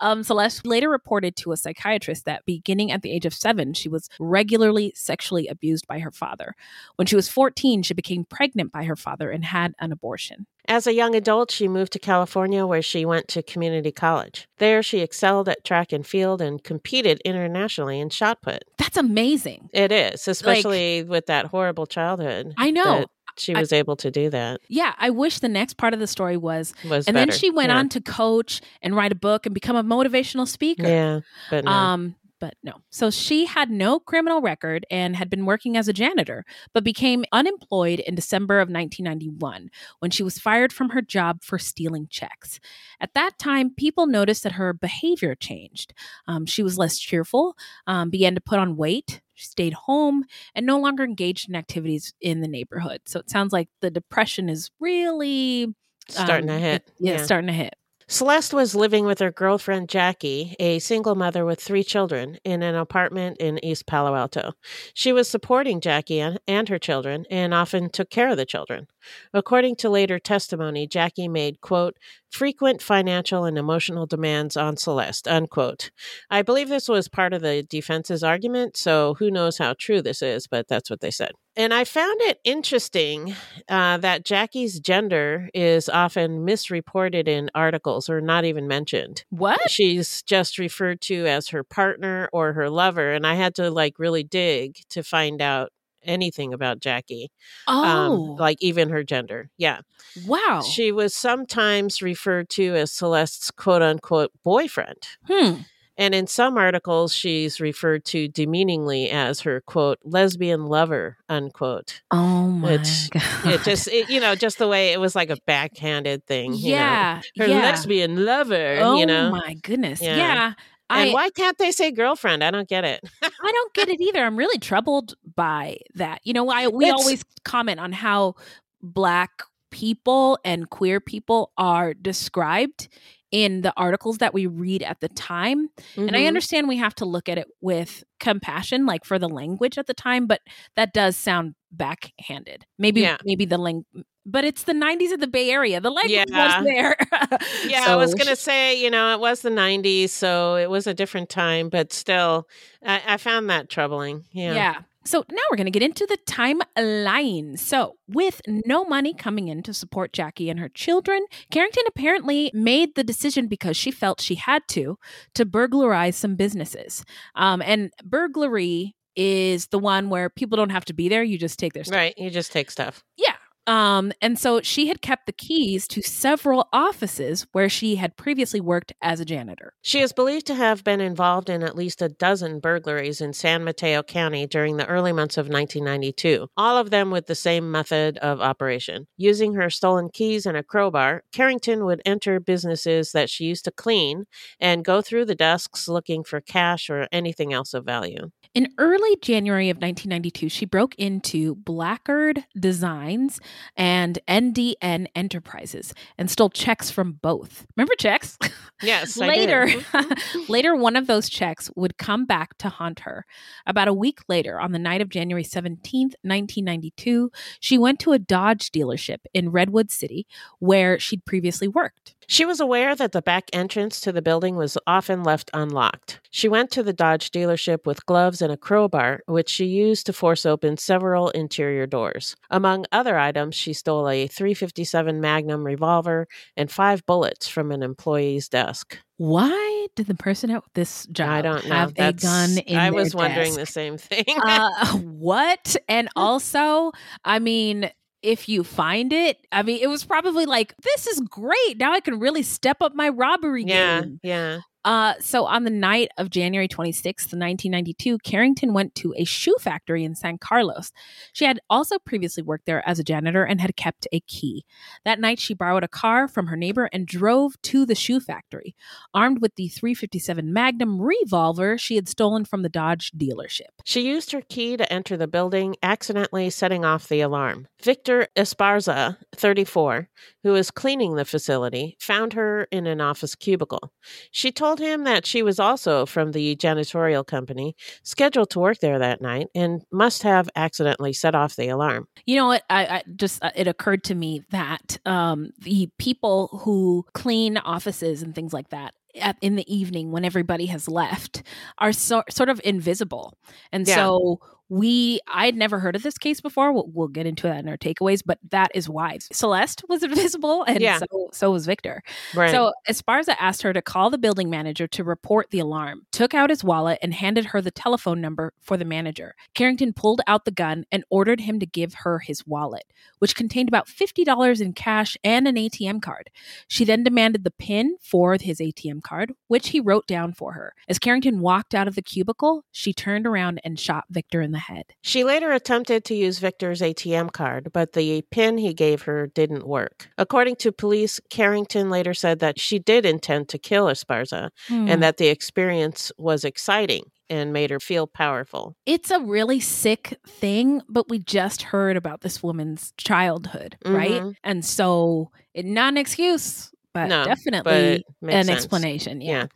[SPEAKER 2] um, Celeste later reported to a psychiatrist that beginning at the age of seven, she was regularly sexually abused by her father. When she was 14, she became pregnant by her father and had an abortion.
[SPEAKER 3] As a young adult, she moved to California where she went to community college. There, she excelled at track and field and competed internationally in shot put.
[SPEAKER 2] That's amazing.
[SPEAKER 3] It is, especially with that horrible childhood.
[SPEAKER 2] I know.
[SPEAKER 3] she
[SPEAKER 2] I-
[SPEAKER 3] was able to do that.
[SPEAKER 2] Yeah, I wish the next part of the story was,
[SPEAKER 3] Was
[SPEAKER 2] and then she went
[SPEAKER 3] yeah.
[SPEAKER 2] on to coach and write a book and become a motivational speaker.
[SPEAKER 3] Yeah, but no.
[SPEAKER 2] Um, but no. So she had no criminal record and had been working as a janitor, but became unemployed in December of 1991 when she was fired from her job for stealing checks. At that time, people noticed that her behavior changed. Um, she was less cheerful, um, began to put on weight. She stayed home and no longer engaged in activities in the neighborhood. So it sounds like the depression is really
[SPEAKER 3] Starting to
[SPEAKER 2] um,
[SPEAKER 3] hit,
[SPEAKER 2] Yeah,
[SPEAKER 3] yeah.
[SPEAKER 2] starting to hit.
[SPEAKER 3] Celeste was living with her girlfriend Jackie, a single mother with three children, in an apartment in East Palo Alto. She was supporting Jackie and, her children and often took care of the children. According to later testimony, Jackie made, quote, frequent financial and emotional demands on Celeste, unquote. I believe this was part of the defense's argument, so who knows how true this is, but that's what they said. And I found it interesting uh, that Jackie's gender is often misreported in articles or not even mentioned.
[SPEAKER 2] What?
[SPEAKER 3] She's just referred to as her partner or her lover. And I had to like really dig to find out anything about Jackie. Um,
[SPEAKER 2] Oh.
[SPEAKER 3] like even her gender. Yeah.
[SPEAKER 2] Wow.
[SPEAKER 3] She was sometimes referred to as Celeste's quote unquote boyfriend.
[SPEAKER 2] Hmm.
[SPEAKER 3] And in some articles, she's referred to demeaningly as her quote lesbian lover unquote.
[SPEAKER 2] Oh my
[SPEAKER 3] Which
[SPEAKER 2] god.
[SPEAKER 3] it just it, you know just the way it was like a backhanded thing. you know.
[SPEAKER 2] Yeah,
[SPEAKER 3] her
[SPEAKER 2] yeah.
[SPEAKER 3] lesbian lover.
[SPEAKER 2] Oh
[SPEAKER 3] you know,
[SPEAKER 2] my goodness.
[SPEAKER 3] Yeah.
[SPEAKER 2] Yeah.
[SPEAKER 3] And why can't they say girlfriend? I don't get it.
[SPEAKER 2] I don't get it either. I'm really troubled by that. You know, I we
[SPEAKER 3] It's-
[SPEAKER 2] always comment on how black people and queer people are described in the articles that we read at the time. And I
[SPEAKER 3] Mhm.
[SPEAKER 2] understand we have to look at it with compassion like for the language at the time, but that does sound backhanded. Maybe
[SPEAKER 3] Yeah.
[SPEAKER 2] maybe the lang but it's the 90s in the Bay Area. The language
[SPEAKER 3] Yeah.
[SPEAKER 2] was there.
[SPEAKER 3] Yeah, I was gonna say, you know, it was the '90s, so it was a different time, but still, I, I found that troubling. Yeah.
[SPEAKER 2] Yeah. So now we're going to get into the timeline. So, with no money coming in to support Jackie and her children, Carrington apparently made the decision because she felt she had to to burglarize some businesses. Um, and burglary is the one where people don't have to be there; you just take their stuff.
[SPEAKER 3] Right. You just take stuff.
[SPEAKER 2] Yeah. Um, and so she had kept the keys to several offices where she had previously worked as a janitor.
[SPEAKER 3] She is believed to have been involved in at least a dozen burglaries in San Mateo County during the early months of 1992, all of them with the same method of operation. Using her stolen keys and a crowbar, Carrington would enter businesses that she used to clean and go through the desks looking for cash or anything else of value.
[SPEAKER 2] In early January of 1992, she broke into Blackard Designs and NDN Enterprises and stole checks from both. Remember checks?
[SPEAKER 3] Yes,
[SPEAKER 2] later,
[SPEAKER 3] did. Mm-hmm.
[SPEAKER 2] later, one of those checks would come back to haunt her. About a week later, on the night of January 17th, 1992, she went to a Dodge dealership in Redwood City where she'd previously worked.
[SPEAKER 3] She was aware that the back entrance to the building was often left unlocked. She went to the Dodge dealership with gloves and a crowbar, which she used to force open several interior doors. Among other items, she stole a 357 Magnum revolver and five bullets from an employee's desk.
[SPEAKER 2] Why did the person at this job
[SPEAKER 3] I don't know.
[SPEAKER 2] have a gun in?
[SPEAKER 3] I was wondering
[SPEAKER 2] desk?
[SPEAKER 3] the same thing.
[SPEAKER 2] uh, what? And also, I mean, if you find it, I mean, it was probably like, this is great. Now I can really step up my robbery
[SPEAKER 3] yeah,
[SPEAKER 2] game.
[SPEAKER 3] yeah.
[SPEAKER 2] Uh, so on the night of January 26th, 1992, Carrington went to a shoe factory in San Carlos. She had also previously worked there as a janitor and had kept a key. That night, she borrowed a car from her neighbor and drove to the shoe factory, armed with the 357 Magnum revolver she had stolen from the Dodge dealership.
[SPEAKER 3] She used her key to enter the building, accidentally setting off the alarm. Victor Esparza, 34, who was cleaning the facility, found her in an office cubicle. She told him that she was also from the janitorial company, scheduled to work there that night, and must have accidentally set off the alarm.
[SPEAKER 2] You know what? I, I just uh, it occurred to me that um, the people who clean offices and things like that at, in the evening when everybody has left are so, sort of invisible, and
[SPEAKER 3] Yeah.
[SPEAKER 2] so we I had never heard of this case before. We'll, we'll get into that in our takeaways, but that is why Celeste was invisible, and
[SPEAKER 3] Yeah.
[SPEAKER 2] so so was Victor.
[SPEAKER 3] Right.
[SPEAKER 2] So Esparza asked her to call the building manager to report the alarm, took out his wallet, and handed her the telephone number for the manager. Carrington pulled out the gun and ordered him to give her his wallet, which contained about $50 in cash and an ATM card. She then demanded the PIN for his ATM card, which he wrote down for her. As Carrington walked out of the cubicle, she turned around and shot Victor in the head.
[SPEAKER 3] She later attempted to use Victor's ATM card, but the PIN he gave her didn't work. According to police, Carrington later said that she did intend to kill Esparza
[SPEAKER 2] Hmm.
[SPEAKER 3] and that the experience was exciting and made her feel powerful.
[SPEAKER 2] it's a really sick thing, but we just heard about this woman's childhood, right?
[SPEAKER 3] Mhm.
[SPEAKER 2] And so, not an excuse, but
[SPEAKER 3] No,
[SPEAKER 2] definitely
[SPEAKER 3] it makes
[SPEAKER 2] an
[SPEAKER 3] sense.
[SPEAKER 2] explanation. Yeah.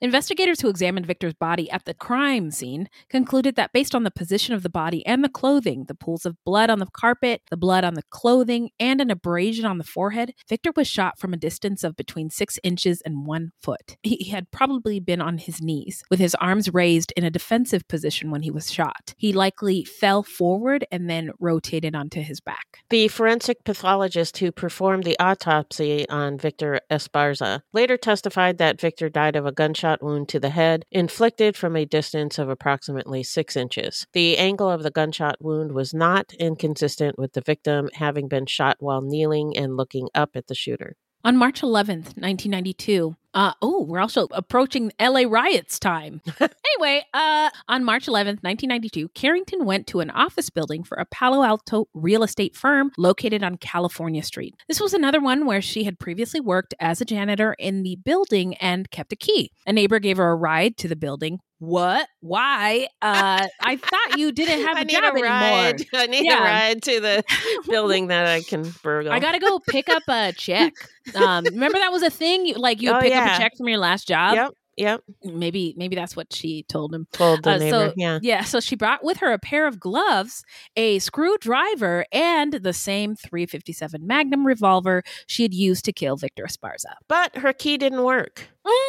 [SPEAKER 2] Investigators who examined Victor's body at the crime scene concluded that based on the position of the body and the clothing, the pools of blood on the carpet, the blood on the clothing, and an abrasion on the forehead, Victor was shot from a distance of between six inches and one foot. He had probably been on his knees, with his arms raised in a defensive position when he was shot. He likely fell forward and then rotated onto his back.
[SPEAKER 3] The forensic pathologist who performed the autopsy on Victor Esparza later testified that Victor died of a gunshot wound to the head, inflicted from a distance of approximately six inches. The angle of the gunshot wound was not inconsistent with the victim having been shot while kneeling and looking up at the shooter.
[SPEAKER 2] On March 11th, 1992, uh, oh, we're also approaching LA riots time. anyway, uh, on March 11th, 1992, Carrington went to an office building for a Palo Alto real estate firm located on California Street. This was another one where she had previously worked as a janitor in the building and kept a key. A neighbor gave her a ride to the building. What? Why? Uh, I thought you didn't have a job
[SPEAKER 3] a ride.
[SPEAKER 2] anymore.
[SPEAKER 3] I need
[SPEAKER 2] Yeah.
[SPEAKER 3] a ride to the building that I can burgle.
[SPEAKER 2] I gotta go pick up a check. Um, remember that was a thing. You, like you would
[SPEAKER 3] Oh,
[SPEAKER 2] pick up a check from your last job.
[SPEAKER 3] Yep. Yep.
[SPEAKER 2] Maybe maybe that's what she told him.
[SPEAKER 3] Told the
[SPEAKER 2] Uh,
[SPEAKER 3] neighbor.
[SPEAKER 2] so
[SPEAKER 3] yeah.
[SPEAKER 2] yeah. So she brought with her a pair of gloves, a screwdriver, and the same 357 Magnum revolver she had used to kill Victor Esparza.
[SPEAKER 3] But her key didn't work.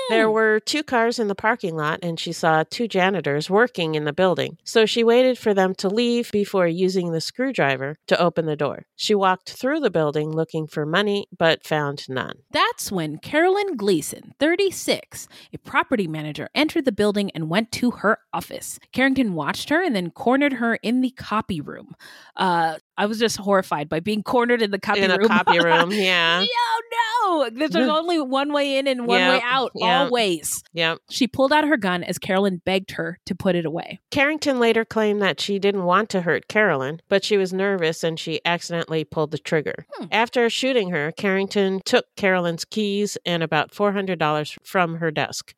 [SPEAKER 3] There were two cars in the parking lot, and she saw two janitors working in the building. So she waited for them to leave before using the screwdriver to open the door. She walked through the building looking for money, but found none.
[SPEAKER 2] That's when Carolyn Gleason, 36, a property manager, entered the building and went to her office. Carrington watched her and then cornered her in the copy room. Uh, I was just horrified by being cornered in the copy room.
[SPEAKER 3] in
[SPEAKER 2] room.
[SPEAKER 3] a copy room, yeah.
[SPEAKER 2] Oh no! There's only one way in and one way out,
[SPEAKER 3] yep.
[SPEAKER 2] always.
[SPEAKER 3] Yep.
[SPEAKER 2] She pulled out her gun as Carolyn begged her to put it away.
[SPEAKER 3] Carrington later claimed that she didn't want to hurt Carolyn, but she was nervous and she accidentally pulled the trigger. Hmm. After shooting her, Carrington took Carolyn's keys and about $400 from her desk.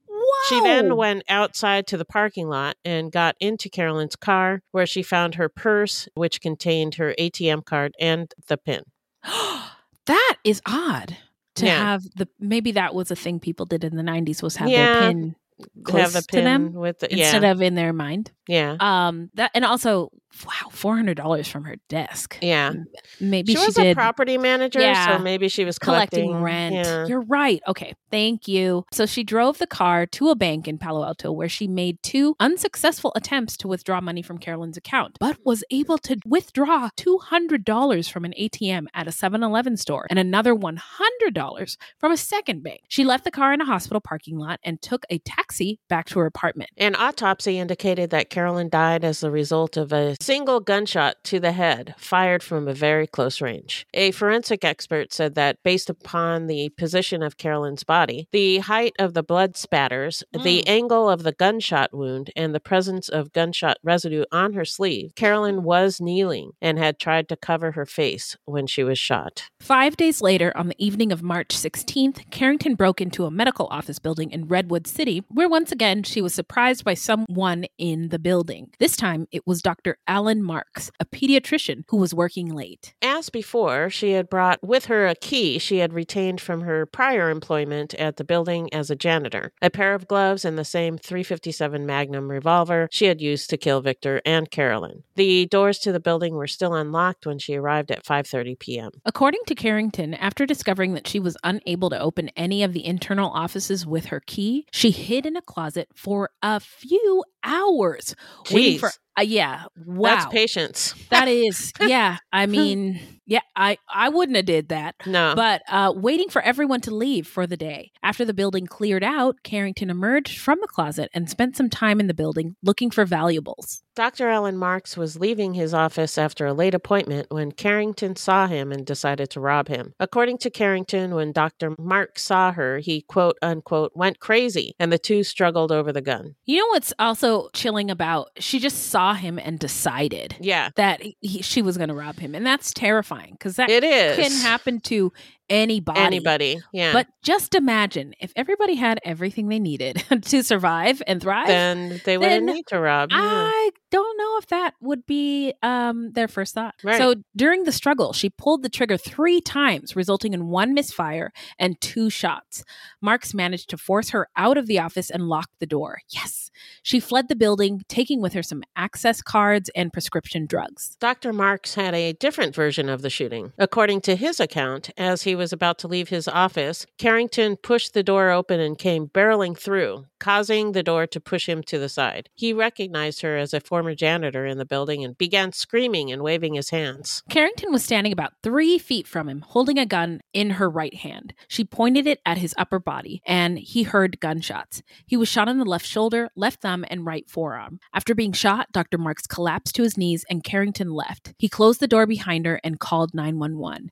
[SPEAKER 3] She then went outside to the parking lot and got into Carolyn's car, where she found her purse, which contained her ATM card and the PIN.
[SPEAKER 2] That is odd to
[SPEAKER 3] Yeah.
[SPEAKER 2] have the maybe that was a thing people did in the 90s was have
[SPEAKER 3] Yeah,
[SPEAKER 2] their pin close
[SPEAKER 3] have a
[SPEAKER 2] to them
[SPEAKER 3] with the,
[SPEAKER 2] instead
[SPEAKER 3] yeah.
[SPEAKER 2] of in their mind.
[SPEAKER 3] Yeah.
[SPEAKER 2] Um that and also wow, $400 from her desk.
[SPEAKER 3] Yeah.
[SPEAKER 2] Maybe
[SPEAKER 3] she
[SPEAKER 2] she,
[SPEAKER 3] was
[SPEAKER 2] did
[SPEAKER 3] a property manager,
[SPEAKER 2] Yeah.
[SPEAKER 3] so maybe she was
[SPEAKER 2] collecting,
[SPEAKER 3] collecting,
[SPEAKER 2] rent.
[SPEAKER 3] Yeah.
[SPEAKER 2] You're right. Okay. Thank you. So she drove the car to a bank in Palo Alto where she made two unsuccessful attempts to withdraw money from Carolyn's account, but was able to withdraw $200 from an ATM at a 7 Eleven store and another $100 from a second bank. She left the car in a hospital parking lot and took a taxi back to her apartment.
[SPEAKER 3] An autopsy indicated that Carolyn died as a result of a single gunshot to the head fired from a very close range. A forensic expert said that based upon the position of Carolyn's body, the height of the blood spatters, the mm. angle of the gunshot wound, and the presence of gunshot residue on her sleeve, Carolyn was kneeling and had tried to cover her face when she was shot.
[SPEAKER 2] Five days later, on the evening of March 16th, Carrington broke into a medical office building in Redwood City, where once again she was surprised by someone in the building. This time it was Dr. Alan Marks, a pediatrician who was working late.
[SPEAKER 3] As before, she had brought with her a key she had retained from her prior employment at the building as a janitor, a pair of gloves, and the same 357 Magnum revolver she had used to kill Victor and Carolyn. The doors to the building were still unlocked when she arrived at 5:30 p.m.
[SPEAKER 2] According to Carrington, after discovering that she was unable to open any of the internal offices with her key, she hid in a closet for a few hours waiting for uh, yeah, wow.
[SPEAKER 3] That's patience.
[SPEAKER 2] That is, yeah. I mean, yeah, I I wouldn't have did that.
[SPEAKER 3] No.
[SPEAKER 2] But uh, waiting for everyone to leave for the day. After the building cleared out, Carrington emerged from the closet and spent some time in the building looking for valuables.
[SPEAKER 3] Dr. Alan Marks was leaving his office after a late appointment when Carrington saw him and decided to rob him. According to Carrington, when Dr. Marks saw her, he quote unquote went crazy and the two struggled over the gun.
[SPEAKER 2] You know what's also chilling about? She just saw him and decided,
[SPEAKER 3] yeah,
[SPEAKER 2] that he, she was going to rob him, and that's terrifying because that
[SPEAKER 3] It is.
[SPEAKER 2] can happen to anybody.
[SPEAKER 3] Anybody, yeah.
[SPEAKER 2] But just imagine if everybody had everything they needed to survive and thrive.
[SPEAKER 3] Then they wouldn't
[SPEAKER 2] then
[SPEAKER 3] need to rob. yeah.
[SPEAKER 2] I don't know if that would be um, their first thought.
[SPEAKER 3] Right.
[SPEAKER 2] So during the struggle, she pulled the trigger three times, resulting in one misfire and two shots. Marks managed to force her out of the office and lock the door. Yes. She fled the building, taking with her some access cards and prescription drugs.
[SPEAKER 3] Dr. Marks had a different version of the shooting. According to his account, as he was about to leave his office, Carrington pushed the door open and came barreling through, causing the door to push him to the side. He recognized her as a former janitor in the building and began screaming and waving his hands.
[SPEAKER 2] Carrington was standing about three feet from him, holding a gun in her right hand. She pointed it at his upper body, and he heard gunshots. He was shot in the left shoulder, left thumb, and right forearm. After being shot, Dr. Marks collapsed to his knees, and Carrington left. He closed the door behind her and called 911.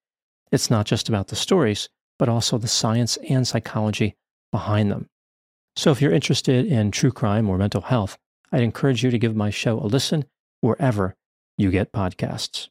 [SPEAKER 7] It's not just about the stories, but also the science and psychology behind them. So if you're interested in true crime or mental health, I'd encourage you to give my show a listen wherever you get podcasts.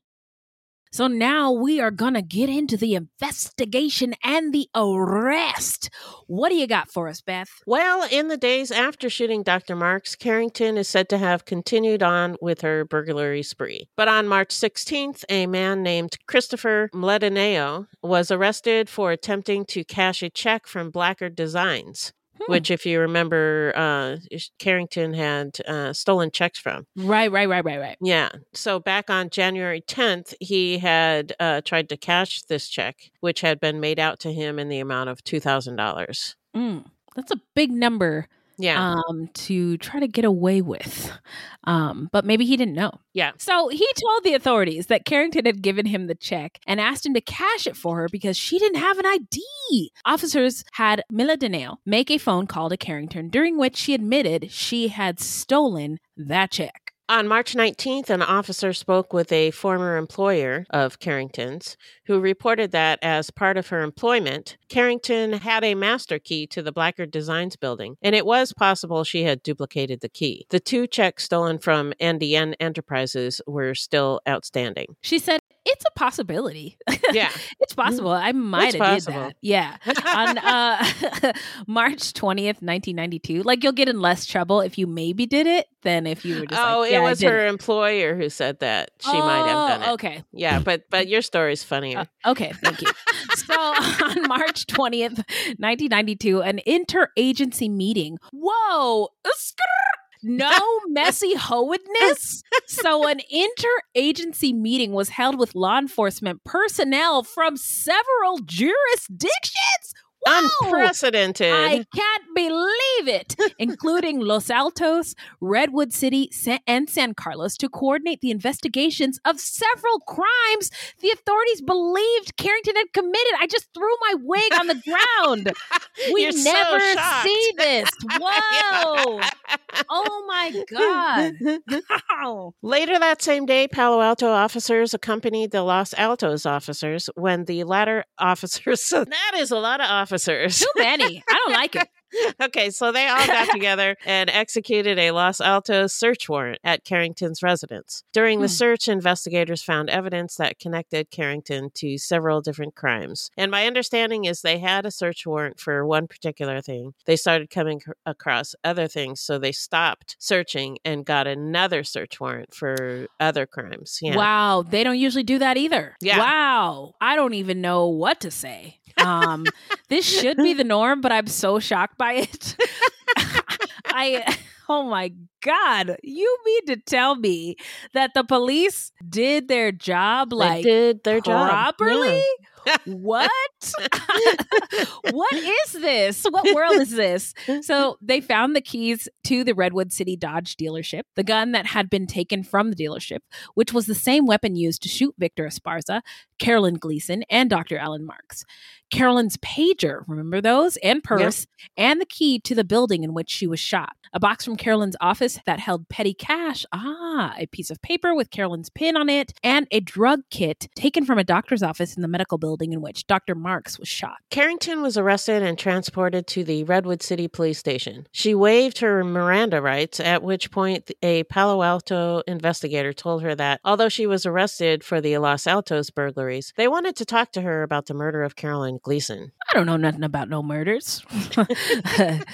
[SPEAKER 2] So now we are going to get into the investigation and the arrest. What do you got for us, Beth?
[SPEAKER 3] Well, in the days after shooting Dr. Marks, Carrington is said to have continued on with her burglary spree. But on March 16th, a man named Christopher Mledineo was arrested for attempting to cash a check from Blackard Designs. Which, if you remember, uh, Carrington had uh, stolen checks from.
[SPEAKER 2] Right, right, right, right, right.
[SPEAKER 3] Yeah. So back on January 10th, he had uh, tried to cash this check, which had been made out to him in the amount of $2,000.
[SPEAKER 2] Mm, that's a big number.
[SPEAKER 3] Yeah.
[SPEAKER 2] Um, to try to get away with. Um, but maybe he didn't know.
[SPEAKER 3] Yeah.
[SPEAKER 2] So he told the authorities that Carrington had given him the check and asked him to cash it for her because she didn't have an ID. Officers had Mila make a phone call to Carrington during which she admitted she had stolen that check.
[SPEAKER 3] On March 19th, an officer spoke with a former employer of Carrington's who reported that as part of her employment, Carrington had a master key to the Blackard Designs building, and it was possible she had duplicated the key. The two checks stolen from NDN Enterprises were still outstanding.
[SPEAKER 2] She said, it's a possibility.
[SPEAKER 3] Yeah.
[SPEAKER 2] it's possible. I might
[SPEAKER 3] It's
[SPEAKER 2] have did that. Yeah. On uh, March 20th, 1992. Like you'll get in less trouble if you maybe did it than if you were just
[SPEAKER 3] oh,
[SPEAKER 2] like,
[SPEAKER 3] it
[SPEAKER 2] yeah, I
[SPEAKER 3] was her employer who said that she might have done it.
[SPEAKER 2] Oh, okay.
[SPEAKER 3] Yeah, but but your story's funnier.
[SPEAKER 2] Okay, thank you. so on March 20th, 1992, an interagency meeting. Whoa! No messy hoedness. So an interagency meeting was held with law enforcement personnel from several jurisdictions. Wow!
[SPEAKER 3] Unprecedented.
[SPEAKER 2] I can't believe it, including Los Altos, Redwood City, and San Carlos to coordinate the investigations of several crimes the authorities believed Carrington had committed. I just threw my wig on the ground. We
[SPEAKER 3] You're
[SPEAKER 2] never
[SPEAKER 3] shocked.
[SPEAKER 2] see this. Whoa. oh my God. Wow.
[SPEAKER 3] Later that same day, Palo Alto officers accompanied the Los Altos officers when the latter officers. that is a lot of officers.
[SPEAKER 2] Too many. I don't like it.
[SPEAKER 3] okay, so they all got together and executed a Los Altos search warrant at Carrington's residence. During the
[SPEAKER 2] Hmm.
[SPEAKER 3] search, investigators found evidence that connected Carrington to several different crimes. And my understanding is they had a search warrant for one particular thing. They started coming across other things, so they stopped searching and got another search warrant for other crimes. Yeah.
[SPEAKER 2] Wow, they don't usually do that either.
[SPEAKER 3] Yeah.
[SPEAKER 2] Wow. I don't even know what to say. Um this should be the norm, but I'm so shocked by it. I oh my god, you mean to tell me that the police did their job
[SPEAKER 3] They
[SPEAKER 2] like
[SPEAKER 3] did their job.
[SPEAKER 2] properly? what? what is this? What world is this? So they found the keys to the Redwood City Dodge dealership, the gun that had been taken from the dealership, which was the same weapon used to shoot Victor Esparza, Carolyn Gleason, and Dr. Alan Marks. Carolyn's pager, remember those? And purse, and the key to the building in which she was shot. A box from Carolyn's office that held petty cash. Ah, a piece of paper with Carolyn's pin on it, and a drug kit taken from a doctor's office in the medical building in which Dr. Marks was shot.
[SPEAKER 3] Carrington was arrested and transported to the Redwood City Police Station. She waived her Miranda rights, at which point a Palo Alto investigator told her that although she was arrested for the Los Altos burglaries, they wanted to talk to her about the murder of Carolyn Gleason.
[SPEAKER 2] I don't know nothing about no murders. I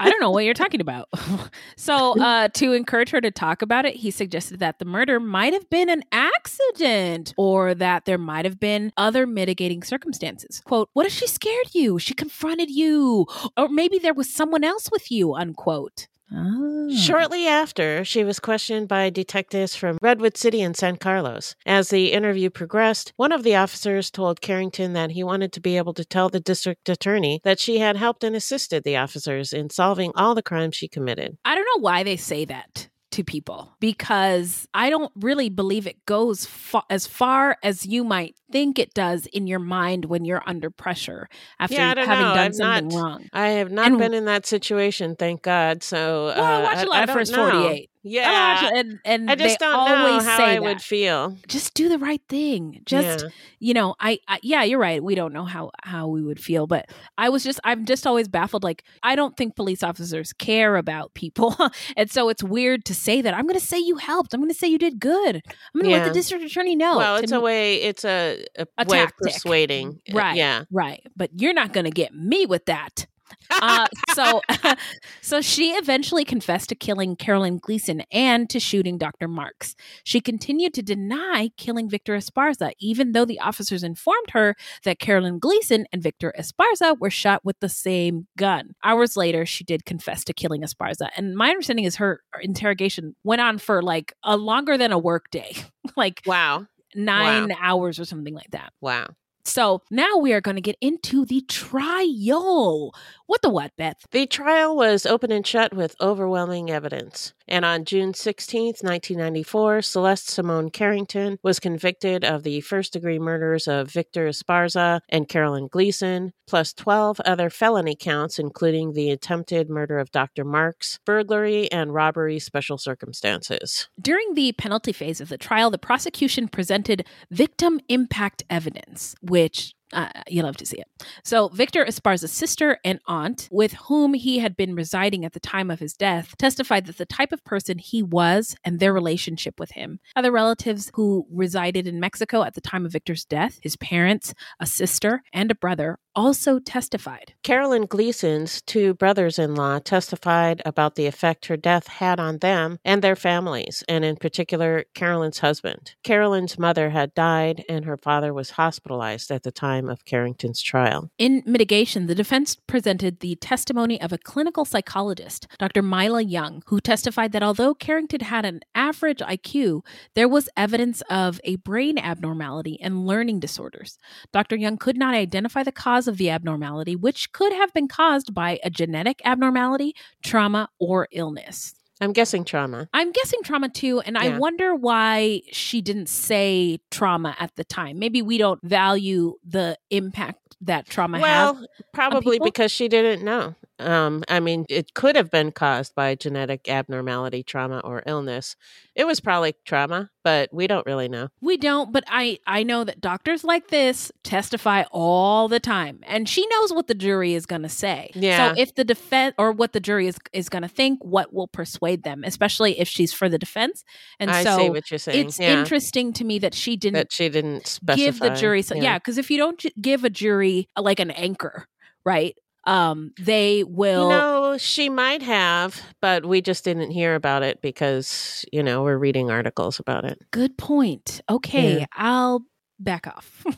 [SPEAKER 2] don't know what you're talking about. so, uh, to encourage her to talk about it, he suggested that the murder might have been an accident or that there might have been other mitigating circumstances. Quote, What if she scared you? She confronted you. Or maybe there was someone else with you, unquote. Ah.
[SPEAKER 3] Shortly after, she was questioned by detectives from Redwood City and San Carlos. As the interview progressed, one of the officers told Carrington that he wanted to be able to tell the district attorney that she had helped and assisted the officers in solving all the crimes she committed.
[SPEAKER 2] I don't know why they say that to people because I don't really believe it goes fa- as far as you might think it does in your mind when you're under pressure after
[SPEAKER 3] yeah,
[SPEAKER 2] having
[SPEAKER 3] know.
[SPEAKER 2] done
[SPEAKER 3] I've
[SPEAKER 2] something
[SPEAKER 3] not,
[SPEAKER 2] wrong.
[SPEAKER 3] I have not
[SPEAKER 2] And-
[SPEAKER 3] been in that situation, thank God. So,
[SPEAKER 2] Well, I
[SPEAKER 3] uh,
[SPEAKER 2] watch a lot
[SPEAKER 3] I
[SPEAKER 2] of First 48.
[SPEAKER 3] Yeah,
[SPEAKER 2] watch- and and
[SPEAKER 3] I just
[SPEAKER 2] they
[SPEAKER 3] don't know
[SPEAKER 2] always
[SPEAKER 3] how
[SPEAKER 2] say
[SPEAKER 3] I would feel.
[SPEAKER 2] Just do the right thing. Just
[SPEAKER 3] Yeah.
[SPEAKER 2] you know, I, I yeah, you're right. We don't know how how we would feel, but I was just I'm just always baffled. Like I don't think police officers care about people, and so it's weird to say that. I'm going to say you helped. I'm going to say you did good. I'm going to let the district attorney know.
[SPEAKER 3] Well, it's a way. It's a, a,
[SPEAKER 2] A
[SPEAKER 3] way
[SPEAKER 2] tactic.
[SPEAKER 3] of persuading. Uh,
[SPEAKER 2] Right.
[SPEAKER 3] Yeah.
[SPEAKER 2] Right. But you're not going to get me with that. Uh, so, so she eventually confessed to killing Carolyn Gleason and to shooting Dr. Marks. She continued to deny killing Victor Esparza, even though the officers informed her that Carolyn Gleason and Victor Esparza were shot with the same gun. Hours later, she did confess to killing Esparza, and my understanding is her interrogation went on for like a longer than a work day, like
[SPEAKER 3] wow,
[SPEAKER 2] nine hours or something like that.
[SPEAKER 3] Wow.
[SPEAKER 2] So now we are going to get into the trial. What the what, Beth?
[SPEAKER 3] The trial was open and shut with overwhelming evidence. And on June 16th, 1994, Celeste Simone Carrington was convicted of the first degree murders of Victor Esparza and Carolyn Gleason, plus 12 other felony counts, including the attempted murder of Dr. Marks, burglary, and robbery special circumstances.
[SPEAKER 2] During the penalty phase of the trial, the prosecution presented victim impact evidence, which uh, you love to see it. So, Victor Esparza's sister and aunt, with whom he had been residing at the time of his death, testified that the type of person he was and their relationship with him. Other relatives who resided in Mexico at the time of Victor's death, his parents, a sister, and a brother, also testified.
[SPEAKER 3] Carolyn Gleason's two brothers in law testified about the effect her death had on them and their families, and in particular, Carolyn's husband. Carolyn's mother had died, and her father was hospitalized at the time of Carrington's trial.
[SPEAKER 2] In mitigation, the defense presented the testimony of a clinical psychologist, Dr. Myla Young, who testified that although Carrington had an average IQ, there was evidence of a brain abnormality and learning disorders. Dr. Young could not identify the cause of the abnormality, which could have been caused by a genetic abnormality, trauma, or illness.
[SPEAKER 3] I'm guessing trauma.
[SPEAKER 2] I'm guessing trauma too. And I wonder why she didn't say trauma at the time. Maybe we don't value the impact that trauma
[SPEAKER 3] well,
[SPEAKER 2] has.
[SPEAKER 3] Well,
[SPEAKER 2] probably
[SPEAKER 3] because she didn't know. Um, I mean, it could have been caused by genetic abnormality, trauma, or illness. It was probably trauma, but we don't really know.
[SPEAKER 2] We don't, but I I know that doctors like this testify all the time, and she knows what the jury is going to say.
[SPEAKER 3] Yeah.
[SPEAKER 2] So if the defense or what the jury is is going to think, what will persuade them, especially if she's for the defense. And
[SPEAKER 3] I
[SPEAKER 2] so
[SPEAKER 3] see what you're saying,
[SPEAKER 2] It's
[SPEAKER 3] yeah.
[SPEAKER 2] interesting to me that she didn't
[SPEAKER 3] That she didn't specify.
[SPEAKER 2] give the jury. So, yeah, because if you don't give a jury uh, like an anchor, right? Um, they will.
[SPEAKER 3] You know, she might have, but we just didn't hear about it because, you know, we're reading articles about it.
[SPEAKER 2] Good point. Okay,
[SPEAKER 3] Yeah.
[SPEAKER 2] I'll back off.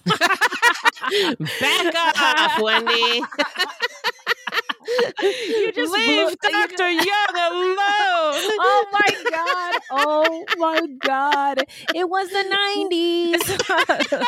[SPEAKER 3] Back off, Wendy.
[SPEAKER 2] you just
[SPEAKER 3] leave
[SPEAKER 2] blew- you
[SPEAKER 3] Dr. Young alone.
[SPEAKER 2] Oh my god. Oh my god. It was the 90s.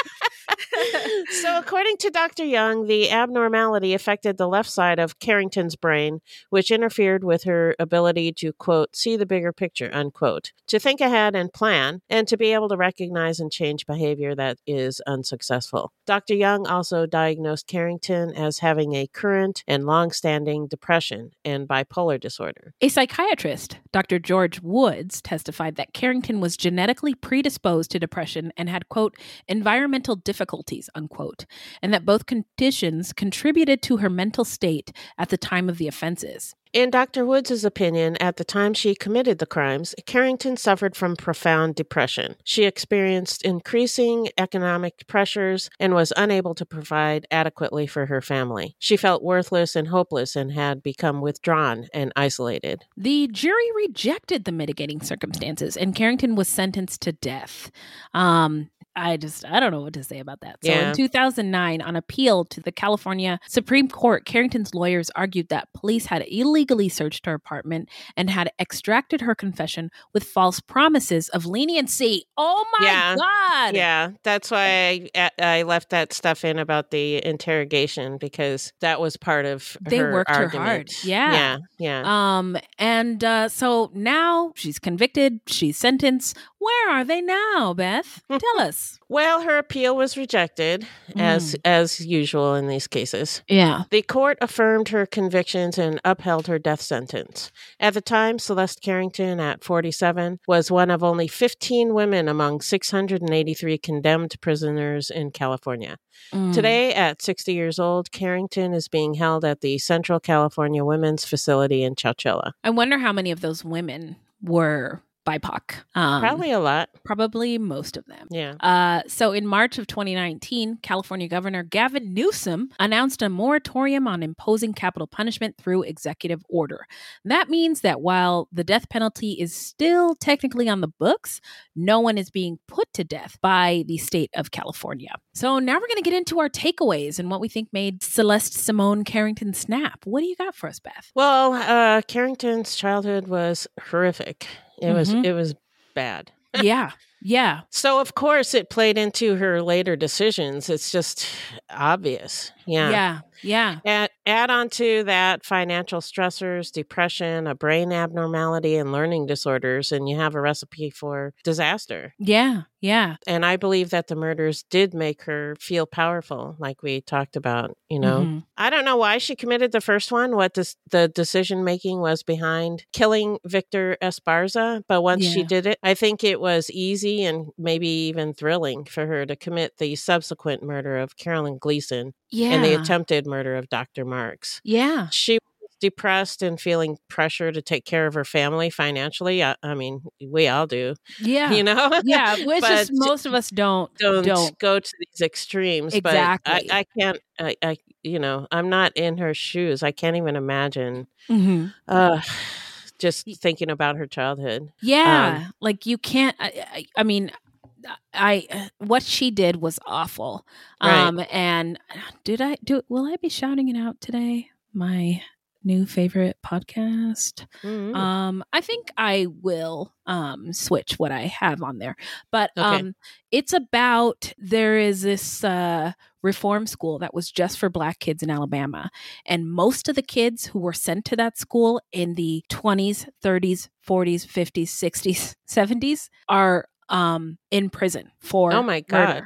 [SPEAKER 3] So, according to Dr. Young, the abnormality affected the left side of Carrington's brain, which interfered with her ability to, quote, see the bigger picture, unquote, to think ahead and plan, and to be able to recognize and change behavior that is unsuccessful. Dr. Young also diagnosed Carrington as having a current and long standing depression and bipolar disorder.
[SPEAKER 2] A psychiatrist, Dr. George Woods, testified that Carrington was genetically predisposed to depression and had, quote, environmental difficulties, unquote, and that both conditions contributed to her mental state at the time of the offenses.
[SPEAKER 3] In Dr. Woods' opinion, at the time she committed the crimes, Carrington suffered from profound depression. She experienced increasing economic pressures and was unable to provide adequately for her family. She felt worthless and hopeless and had become withdrawn and isolated.
[SPEAKER 2] The jury rejected the mitigating circumstances, and Carrington was sentenced to death. Um, I just, I don't know what to say about that. So
[SPEAKER 3] Yeah.
[SPEAKER 2] in 2009, on appeal to the California Supreme Court, Carrington's lawyers argued that police had illegally searched her apartment and had extracted her confession with false promises of leniency. Oh my
[SPEAKER 3] yeah.
[SPEAKER 2] God.
[SPEAKER 3] Yeah, that's why I, I left that stuff in about the interrogation because that was part of
[SPEAKER 2] They
[SPEAKER 3] her
[SPEAKER 2] worked her
[SPEAKER 3] argument.
[SPEAKER 2] hard. Yeah.
[SPEAKER 3] Yeah. Yeah.
[SPEAKER 2] Um, and uh, so now she's convicted, she's sentenced. Where are they now, Beth? Tell us.
[SPEAKER 3] Well, her appeal was rejected, as
[SPEAKER 2] Mm.
[SPEAKER 3] as usual in these cases.
[SPEAKER 2] Yeah.
[SPEAKER 3] The court affirmed her convictions and upheld her death sentence. At the time, Celeste Carrington, at 47, was one of only 15 women among 683 condemned prisoners in California.
[SPEAKER 2] Mm.
[SPEAKER 3] Today, at 60 years old, Carrington is being held at the Central California Women's Facility in Chowchilla.
[SPEAKER 2] I wonder how many of those women were BIPOC. Um,
[SPEAKER 3] Probably a lot.
[SPEAKER 2] Probably most of them.
[SPEAKER 3] Yeah.
[SPEAKER 2] Uh, so in March of 2019, California Governor Gavin Newsom announced a moratorium on imposing capital punishment through executive order. That means that while the death penalty is still technically on the books, no one is being put to death by the state of California. So now we're going to get into our takeaways and what we think made Celeste Simone Carrington snap. What do you got for us, Beth?
[SPEAKER 3] Well, uh, Carrington's childhood was horrific. It was
[SPEAKER 2] Mhm.
[SPEAKER 3] it was bad.
[SPEAKER 2] yeah. Yeah.
[SPEAKER 3] So of course it played into her later decisions. It's just obvious. Yeah.
[SPEAKER 2] Yeah. Yeah.
[SPEAKER 3] Add, add on to that financial stressors, depression, a brain abnormality, and learning disorders, and you have a recipe for disaster.
[SPEAKER 2] Yeah. Yeah.
[SPEAKER 3] And I believe that the murders did make her feel powerful, like we talked about, you know.
[SPEAKER 2] Mhm.
[SPEAKER 3] I don't know why she committed the first one, what this, the decision making was behind killing Victor Esparza. But once she did it, I think it was easy and maybe even thrilling for her to commit the subsequent murder of Carolyn Gleason and the attempted murder of Dr. Marks.
[SPEAKER 2] Yeah.
[SPEAKER 3] She was depressed and feeling pressure to take care of her family financially. I, I mean, we all do.
[SPEAKER 2] Yeah.
[SPEAKER 3] You know?
[SPEAKER 2] Yeah. Which is most of us don't
[SPEAKER 3] don't,
[SPEAKER 2] don't
[SPEAKER 3] go to these extremes.
[SPEAKER 2] Exactly.
[SPEAKER 3] But I, I can't. I, I, you know, I'm not in her shoes. I can't even imagine.
[SPEAKER 2] Mhm.
[SPEAKER 3] Uh, just thinking about her childhood.
[SPEAKER 2] Yeah,
[SPEAKER 3] Um,
[SPEAKER 2] like you can't. I, I, I mean, I what she did was awful.
[SPEAKER 3] Right.
[SPEAKER 2] Um, and did I do? Will I be shouting it out today? My new favorite podcast.
[SPEAKER 3] Mm-hmm.
[SPEAKER 2] Um, I think I will um switch what I have on there, but
[SPEAKER 3] Okay.
[SPEAKER 2] um, it's about there is this uh reform school that was just for black kids in Alabama, and most of the kids who were sent to that school in the 20s, 30s, 40s, 50s, 60s, 70s are um in prison for
[SPEAKER 3] Oh my
[SPEAKER 2] murder.
[SPEAKER 3] God.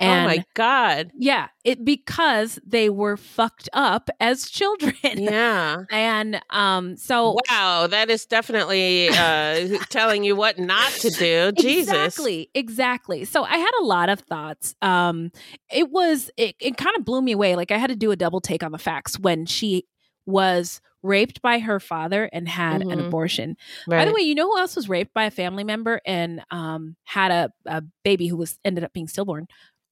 [SPEAKER 3] oh my god.
[SPEAKER 2] yeah, it because they were fucked up as children.
[SPEAKER 3] Yeah.
[SPEAKER 2] and um so
[SPEAKER 3] Wow, that is definitely uh, telling you what not to do. Jesus.
[SPEAKER 2] Exactly, exactly. So I had a lot of thoughts. Um, it was it, it kind of blew me away. Like I had to do a double take on the facts when she was raped by her father and had an
[SPEAKER 3] Mhm.
[SPEAKER 2] abortion. By the way, you know who else was raped by a family member and um had a, a baby who was ended up being stillborn?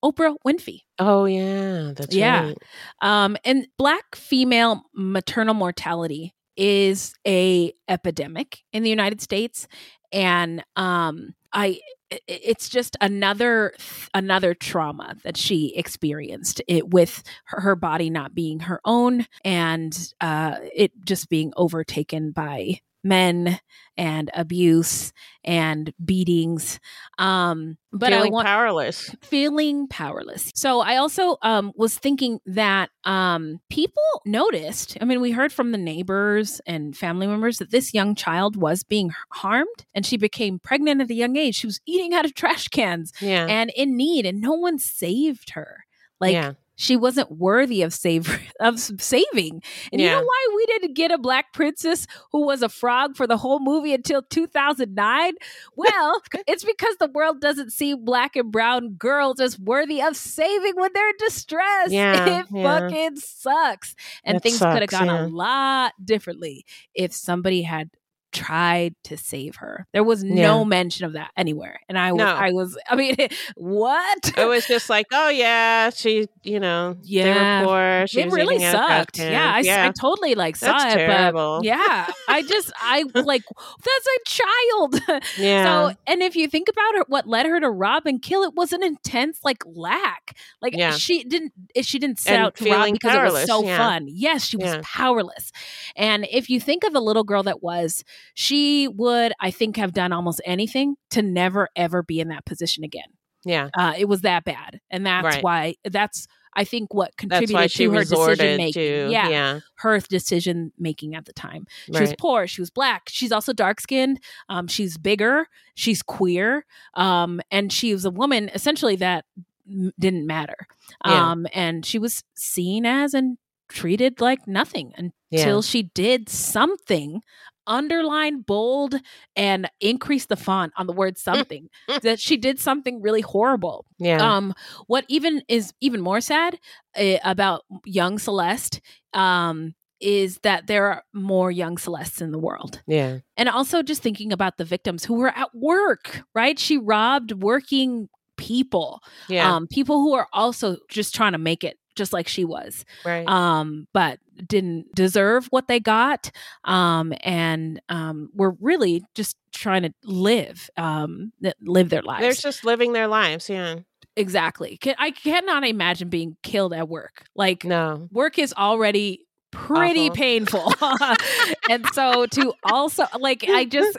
[SPEAKER 2] Oprah Winfrey.
[SPEAKER 3] Oh yeah, that's
[SPEAKER 2] yeah.
[SPEAKER 3] right.
[SPEAKER 2] Um, and black female maternal mortality is a epidemic in the United States, and um, i- it's just another another trauma that she experienced it with her, body not being her own and uh, it just being overtaken by men and abuse and beatings um but
[SPEAKER 3] Feeling
[SPEAKER 2] i want
[SPEAKER 3] powerless.
[SPEAKER 2] feeling powerless. So I also um, was thinking that um, people noticed. I mean, we heard from the neighbors and family members that this young child was being harmed, and she became pregnant at a young age. She was eating out of trash cans
[SPEAKER 3] Yeah.
[SPEAKER 2] and in need, and no one saved her. Like
[SPEAKER 3] Yeah.
[SPEAKER 2] She wasn't worthy of save of saving. And you know why we didn't get a black princess who was a frog for the whole movie until 2009? Well, it's because the world doesn't see black and brown girls as worthy of saving when they're in distress.
[SPEAKER 3] Yeah,
[SPEAKER 2] it
[SPEAKER 3] yeah.
[SPEAKER 2] fucking sucks. And
[SPEAKER 3] It
[SPEAKER 2] things could have gone
[SPEAKER 3] yeah.
[SPEAKER 2] a lot differently if somebody had tried to save her. There was no
[SPEAKER 3] Yeah.
[SPEAKER 2] mention of that anywhere. And I was
[SPEAKER 3] No.
[SPEAKER 2] I was I mean what?
[SPEAKER 3] It was just like, oh yeah, she, you know, they
[SPEAKER 2] Yeah.
[SPEAKER 3] were poor. She
[SPEAKER 2] it really
[SPEAKER 3] eating out of trash
[SPEAKER 2] sucked. Yeah I, s- I totally like saw
[SPEAKER 3] That's
[SPEAKER 2] it,
[SPEAKER 3] terrible.
[SPEAKER 2] but yeah, I just I like that's a child.
[SPEAKER 3] Yeah.
[SPEAKER 2] So, and if you think about her, what led her to rob and kill, it was an intense like lack. Like
[SPEAKER 3] Yeah.
[SPEAKER 2] she didn't, eh, she didn't set
[SPEAKER 3] And
[SPEAKER 2] out to rob because it was so
[SPEAKER 3] yeah.
[SPEAKER 2] fun. Yes, she was
[SPEAKER 3] Yeah.
[SPEAKER 2] powerless. And if you think of the little girl that was, she would, I think, have done almost anything to never ever be in that position again.
[SPEAKER 3] Yeah.
[SPEAKER 2] Uh, it was that bad, and that's
[SPEAKER 3] Right.
[SPEAKER 2] why that's I think what contributed to her decision making. yeah,
[SPEAKER 3] yeah.
[SPEAKER 2] her decision making at the time. She was poor. She was black. She's also dark skinned. Um, she's bigger. She's queer. Um, and she was a woman essentially that m- didn't matter.
[SPEAKER 3] Yeah.
[SPEAKER 2] Um, and she was seen as and treated like nothing
[SPEAKER 3] Yeah.
[SPEAKER 2] until she did something underline bold and increase the font on the word something that she did something really horrible
[SPEAKER 3] Yeah.
[SPEAKER 2] um what even is even more sad uh, about young celeste um is that there are more young celestes in the world
[SPEAKER 3] Yeah.
[SPEAKER 2] and also just thinking about the victims who were at work right she robbed working people
[SPEAKER 3] Yeah.
[SPEAKER 2] um people who are also just trying to make it just like she was
[SPEAKER 3] Right.
[SPEAKER 2] um but didn't deserve what they got um and um were really just trying to live um live their lives
[SPEAKER 3] They're just living their lives. Yeah.
[SPEAKER 2] exactly i cannot imagine being killed at work like
[SPEAKER 3] No.
[SPEAKER 2] work is already pretty
[SPEAKER 3] Awful.
[SPEAKER 2] painful. and so to also like I just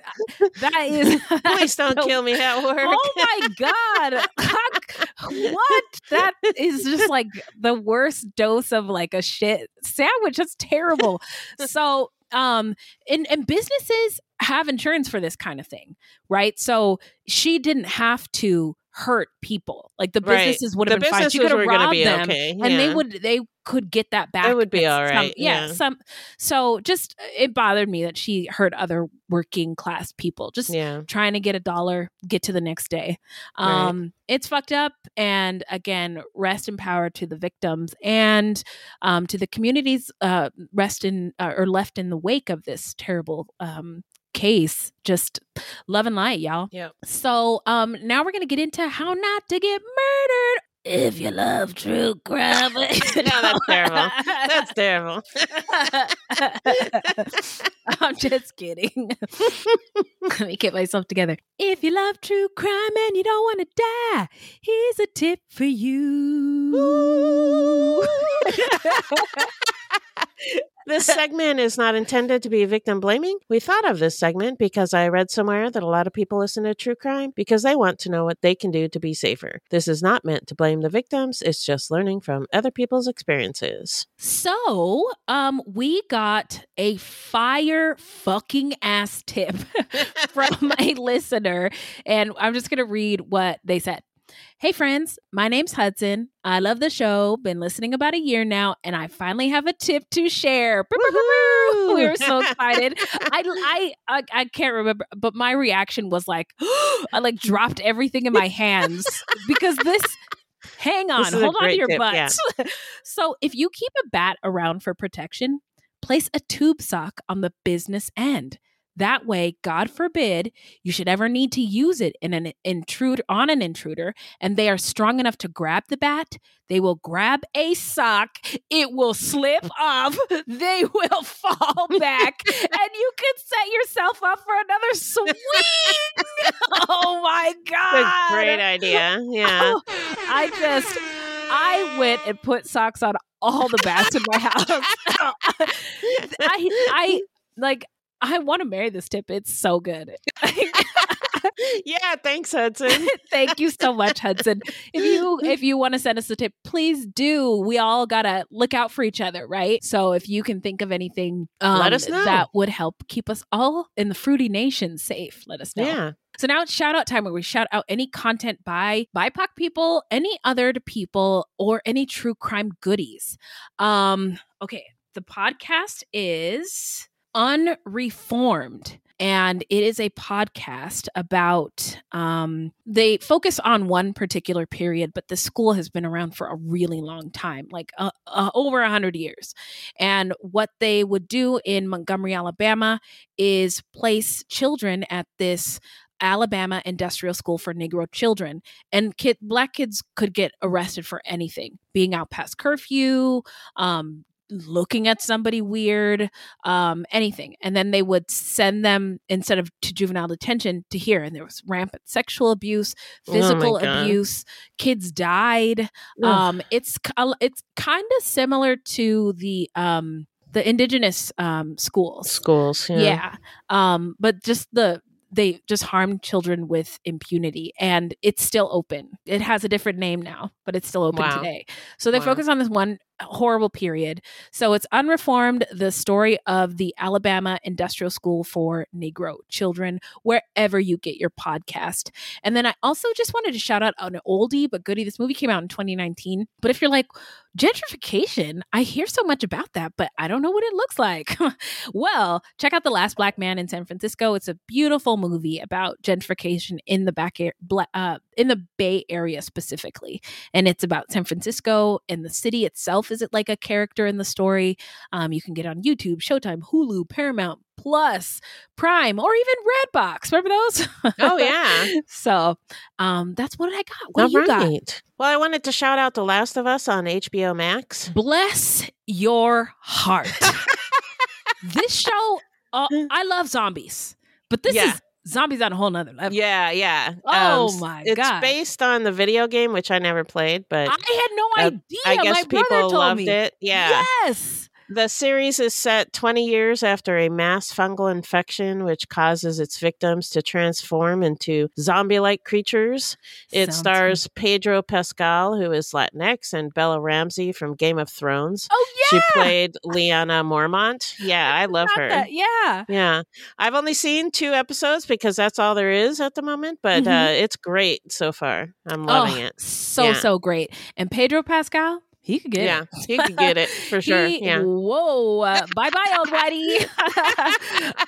[SPEAKER 2] that is
[SPEAKER 3] Please don't
[SPEAKER 2] so-
[SPEAKER 3] kill me at work.
[SPEAKER 2] Oh my god. what? That is just like the worst dose of like a shit sandwich. That's terrible. so um and and businesses have insurance for this kind of thing, right? So she didn't have to hurt people. Like the
[SPEAKER 3] Right.
[SPEAKER 2] businesses would have
[SPEAKER 3] The
[SPEAKER 2] been fine. She could have robbed them,
[SPEAKER 3] okay,
[SPEAKER 2] and they would they could get that back.
[SPEAKER 3] It would be all
[SPEAKER 2] some- yeah,
[SPEAKER 3] yeah.
[SPEAKER 2] some. So just it bothered me that she hurt other working class people. Just
[SPEAKER 3] Yeah.
[SPEAKER 2] trying to get a dollar, get to the next day.
[SPEAKER 3] Right.
[SPEAKER 2] Um, It's fucked up. And again, rest in power to the victims and um, to the communities uh, rest in uh, or left in the wake of this terrible um, case. Just love and light, y'all.
[SPEAKER 3] Yep.
[SPEAKER 2] So um, now we're gonna get into how not to get murdered. If you love true crime,
[SPEAKER 3] no, that's terrible. That's terrible.
[SPEAKER 2] I'm just kidding. Let me get myself together. If you love true crime and you don't want to die, here's a tip for you.
[SPEAKER 3] This segment is not intended to be victim blaming. We thought of this segment because I read somewhere that a lot of people listen to true crime because they want to know what they can do to be safer. This is not meant to blame the victims, it's just learning from other people's experiences.
[SPEAKER 2] So, um, we got a fire fucking ass tip from a listener, and I'm just gonna read what they said. Hey friends, my name's Hudson. I love the show. Been listening about a year now, and I finally have a tip to share. We were so excited. I, I I can't remember, but my reaction was like, I like dropped everything in my hands because this. Hang on,
[SPEAKER 3] This
[SPEAKER 2] hold on to your
[SPEAKER 3] tip,
[SPEAKER 2] butts.
[SPEAKER 3] yeah.
[SPEAKER 2] so, if you keep a bat around for protection, place a tube sock on the business end. That way, God forbid, you should ever need to use it in an intruder on an intruder, and they are strong enough to grab the bat. They will grab a sock. It will slip off. They will fall back, and you could set yourself up for another swing. oh my god!
[SPEAKER 3] great idea. Yeah.
[SPEAKER 2] Oh, I just, I went and put socks on all the bats in my house. I, I like. I want to marry this tip. It's so good.
[SPEAKER 3] yeah, thanks, Hudson.
[SPEAKER 2] Thank you so much, Hudson. If you if you want to send us a tip, please do. We all gotta look out for each other, right? So if you can think of anything um,
[SPEAKER 3] Let us know.
[SPEAKER 2] that would help keep us all in the fruity nation safe, let us know.
[SPEAKER 3] Yeah.
[SPEAKER 2] So now it's shout out time where we shout out any content by BIPOC people, any other people, or any true crime goodies. Um, okay, the podcast is Unreformed. And it is a podcast about, um, they focus on one particular period, but the school has been around for a really long time, like uh, uh, over a hundred years. And what they would do in Montgomery, Alabama, is place children at this Alabama Industrial School for Negro Children. And kid, black kids could get arrested for anything being out past curfew, um, looking at somebody weird, um, anything. And then they would send them instead of to juvenile detention to here. And there was rampant sexual abuse,
[SPEAKER 3] Oh
[SPEAKER 2] physical
[SPEAKER 3] God.
[SPEAKER 2] abuse. Kids died. Um, it's it's kind of similar to the um, the indigenous um, schools.
[SPEAKER 3] Schools, yeah.
[SPEAKER 2] yeah. Um, but just the they just harm children with impunity and it's still open. It has a different name now, but it's still open
[SPEAKER 3] Wow.
[SPEAKER 2] today. So they
[SPEAKER 3] Wow.
[SPEAKER 2] focus on this one horrible period. So it's Unreformed, the story of the Alabama Industrial School for Negro Children, wherever you get your podcast. And then I also just wanted to shout out an oldie but goodie. This movie came out in 2019. But if you're like, gentrification, I hear so much about that, but I don't know what it looks like. well, check out The Last Black Man in San Francisco. It's a beautiful movie about gentrification in the back uh, in the Bay Area specifically, and it's about San Francisco and the city itself. Is it like a character in the story? Um, you can get on YouTube, Showtime, Hulu, Paramount. Plus, Prime, or even Redbox. Remember those?
[SPEAKER 3] Oh, yeah.
[SPEAKER 2] so, um, that's what I got. What
[SPEAKER 3] All
[SPEAKER 2] do you got?
[SPEAKER 3] Well, I wanted to shout out The Last of Us on HBO Max.
[SPEAKER 2] Bless your heart. this show, uh, I love zombies, but this
[SPEAKER 3] Yeah.
[SPEAKER 2] is zombies on a whole nother level.
[SPEAKER 3] Yeah, yeah.
[SPEAKER 2] Oh
[SPEAKER 3] s-
[SPEAKER 2] my
[SPEAKER 3] it's
[SPEAKER 2] God.
[SPEAKER 3] It's based on the video game, which I never played, but
[SPEAKER 2] I had no
[SPEAKER 3] uh,
[SPEAKER 2] idea.
[SPEAKER 3] I guess
[SPEAKER 2] My brother
[SPEAKER 3] people
[SPEAKER 2] told
[SPEAKER 3] loved
[SPEAKER 2] me.
[SPEAKER 3] it. Yeah.
[SPEAKER 2] Yes.
[SPEAKER 3] The series is set 20 years after a mass fungal infection, which causes its victims to transform into zombie like creatures. It
[SPEAKER 2] Sounds
[SPEAKER 3] stars Pedro Pascal, who is Latinx, and Bella Ramsey from Game of Thrones.
[SPEAKER 2] Oh, yeah.
[SPEAKER 3] She played Lyanna Mormont. Yeah, I love her.
[SPEAKER 2] That- yeah.
[SPEAKER 3] Yeah. I've only seen two episodes because that's all there is at the moment, but uh,
[SPEAKER 2] Mhm.
[SPEAKER 3] it's great so far. I'm loving
[SPEAKER 2] Oh,
[SPEAKER 3] it.
[SPEAKER 2] So
[SPEAKER 3] Yeah.
[SPEAKER 2] so great. And Pedro Pascal, he could get
[SPEAKER 3] Yeah,
[SPEAKER 2] it.
[SPEAKER 3] he could get it for sure.
[SPEAKER 2] He-
[SPEAKER 3] yeah.
[SPEAKER 2] Whoa. Uh, bye bye, old whitey.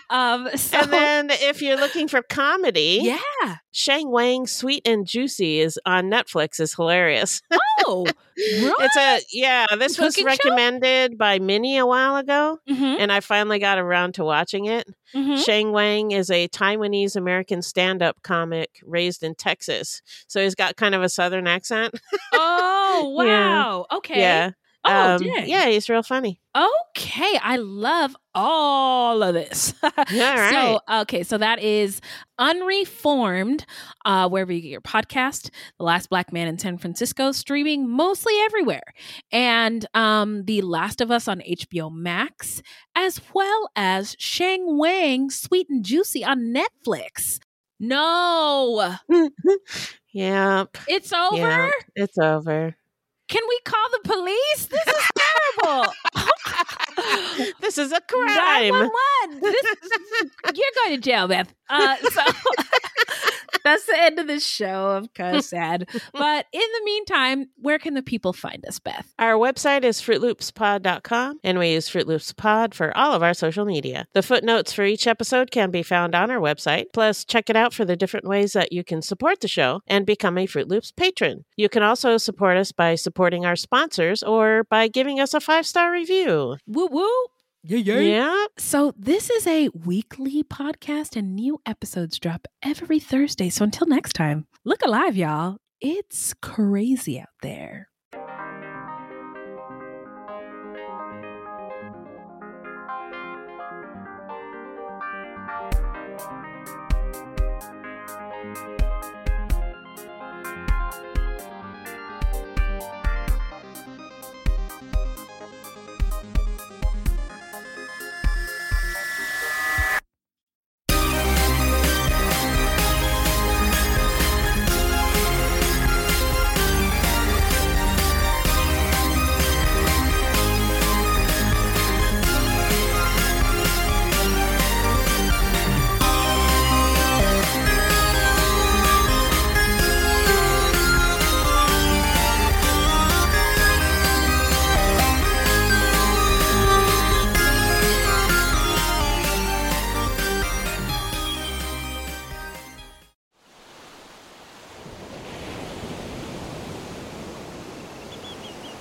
[SPEAKER 2] um. So
[SPEAKER 3] and then if you're looking for comedy,
[SPEAKER 2] yeah,
[SPEAKER 3] Sheng Wang Sweet and Juicy is on Netflix is hilarious.
[SPEAKER 2] oh,
[SPEAKER 3] It's a yeah, this was
[SPEAKER 2] Cooking show?
[SPEAKER 3] recommended by Minnie a while ago
[SPEAKER 2] Mhm.
[SPEAKER 3] and I finally got around to watching it.
[SPEAKER 2] Mhm.
[SPEAKER 3] Sheng Wang is a Taiwanese American stand-up comic raised in Texas. So he's got kind of a southern accent.
[SPEAKER 2] Oh
[SPEAKER 3] Yeah.
[SPEAKER 2] wow. Okay.
[SPEAKER 3] Yeah.
[SPEAKER 2] Oh,
[SPEAKER 3] Um, yeah, he's real funny.
[SPEAKER 2] Okay, I love all of this.
[SPEAKER 3] right.
[SPEAKER 2] So, okay, so that is Unreformed, uh, wherever you get your podcast. The Last Black Man in San Francisco, streaming mostly everywhere, and um, The Last of Us on HBO Max, as well as Sheng Wang, Sweet and Juicy on Netflix. No,
[SPEAKER 3] Yep.
[SPEAKER 2] it's over.
[SPEAKER 3] Yeah, it's over.
[SPEAKER 2] Can we call the police? This is terrible.
[SPEAKER 3] this is a crime.
[SPEAKER 2] 911. This is, you're going to jail, Beth. Uh, so that's the end of this show. Of course, sad. But in the meantime, where can the people find us, Beth?
[SPEAKER 3] Our website is fruitloopspod.com, and we use Fruit Loops Pod for all of our social media. The footnotes for each episode can be found on our website. Plus, check it out for the different ways that you can support the show and become a Fruit Loops patron. You can also support us by supporting our sponsors or by giving us a five star review.
[SPEAKER 2] Woo woo. Yeah,
[SPEAKER 3] Yeah. Yeah.
[SPEAKER 2] So this is a weekly podcast, and new episodes drop every Thursday. So until next time, look alive, y'all. It's crazy out there.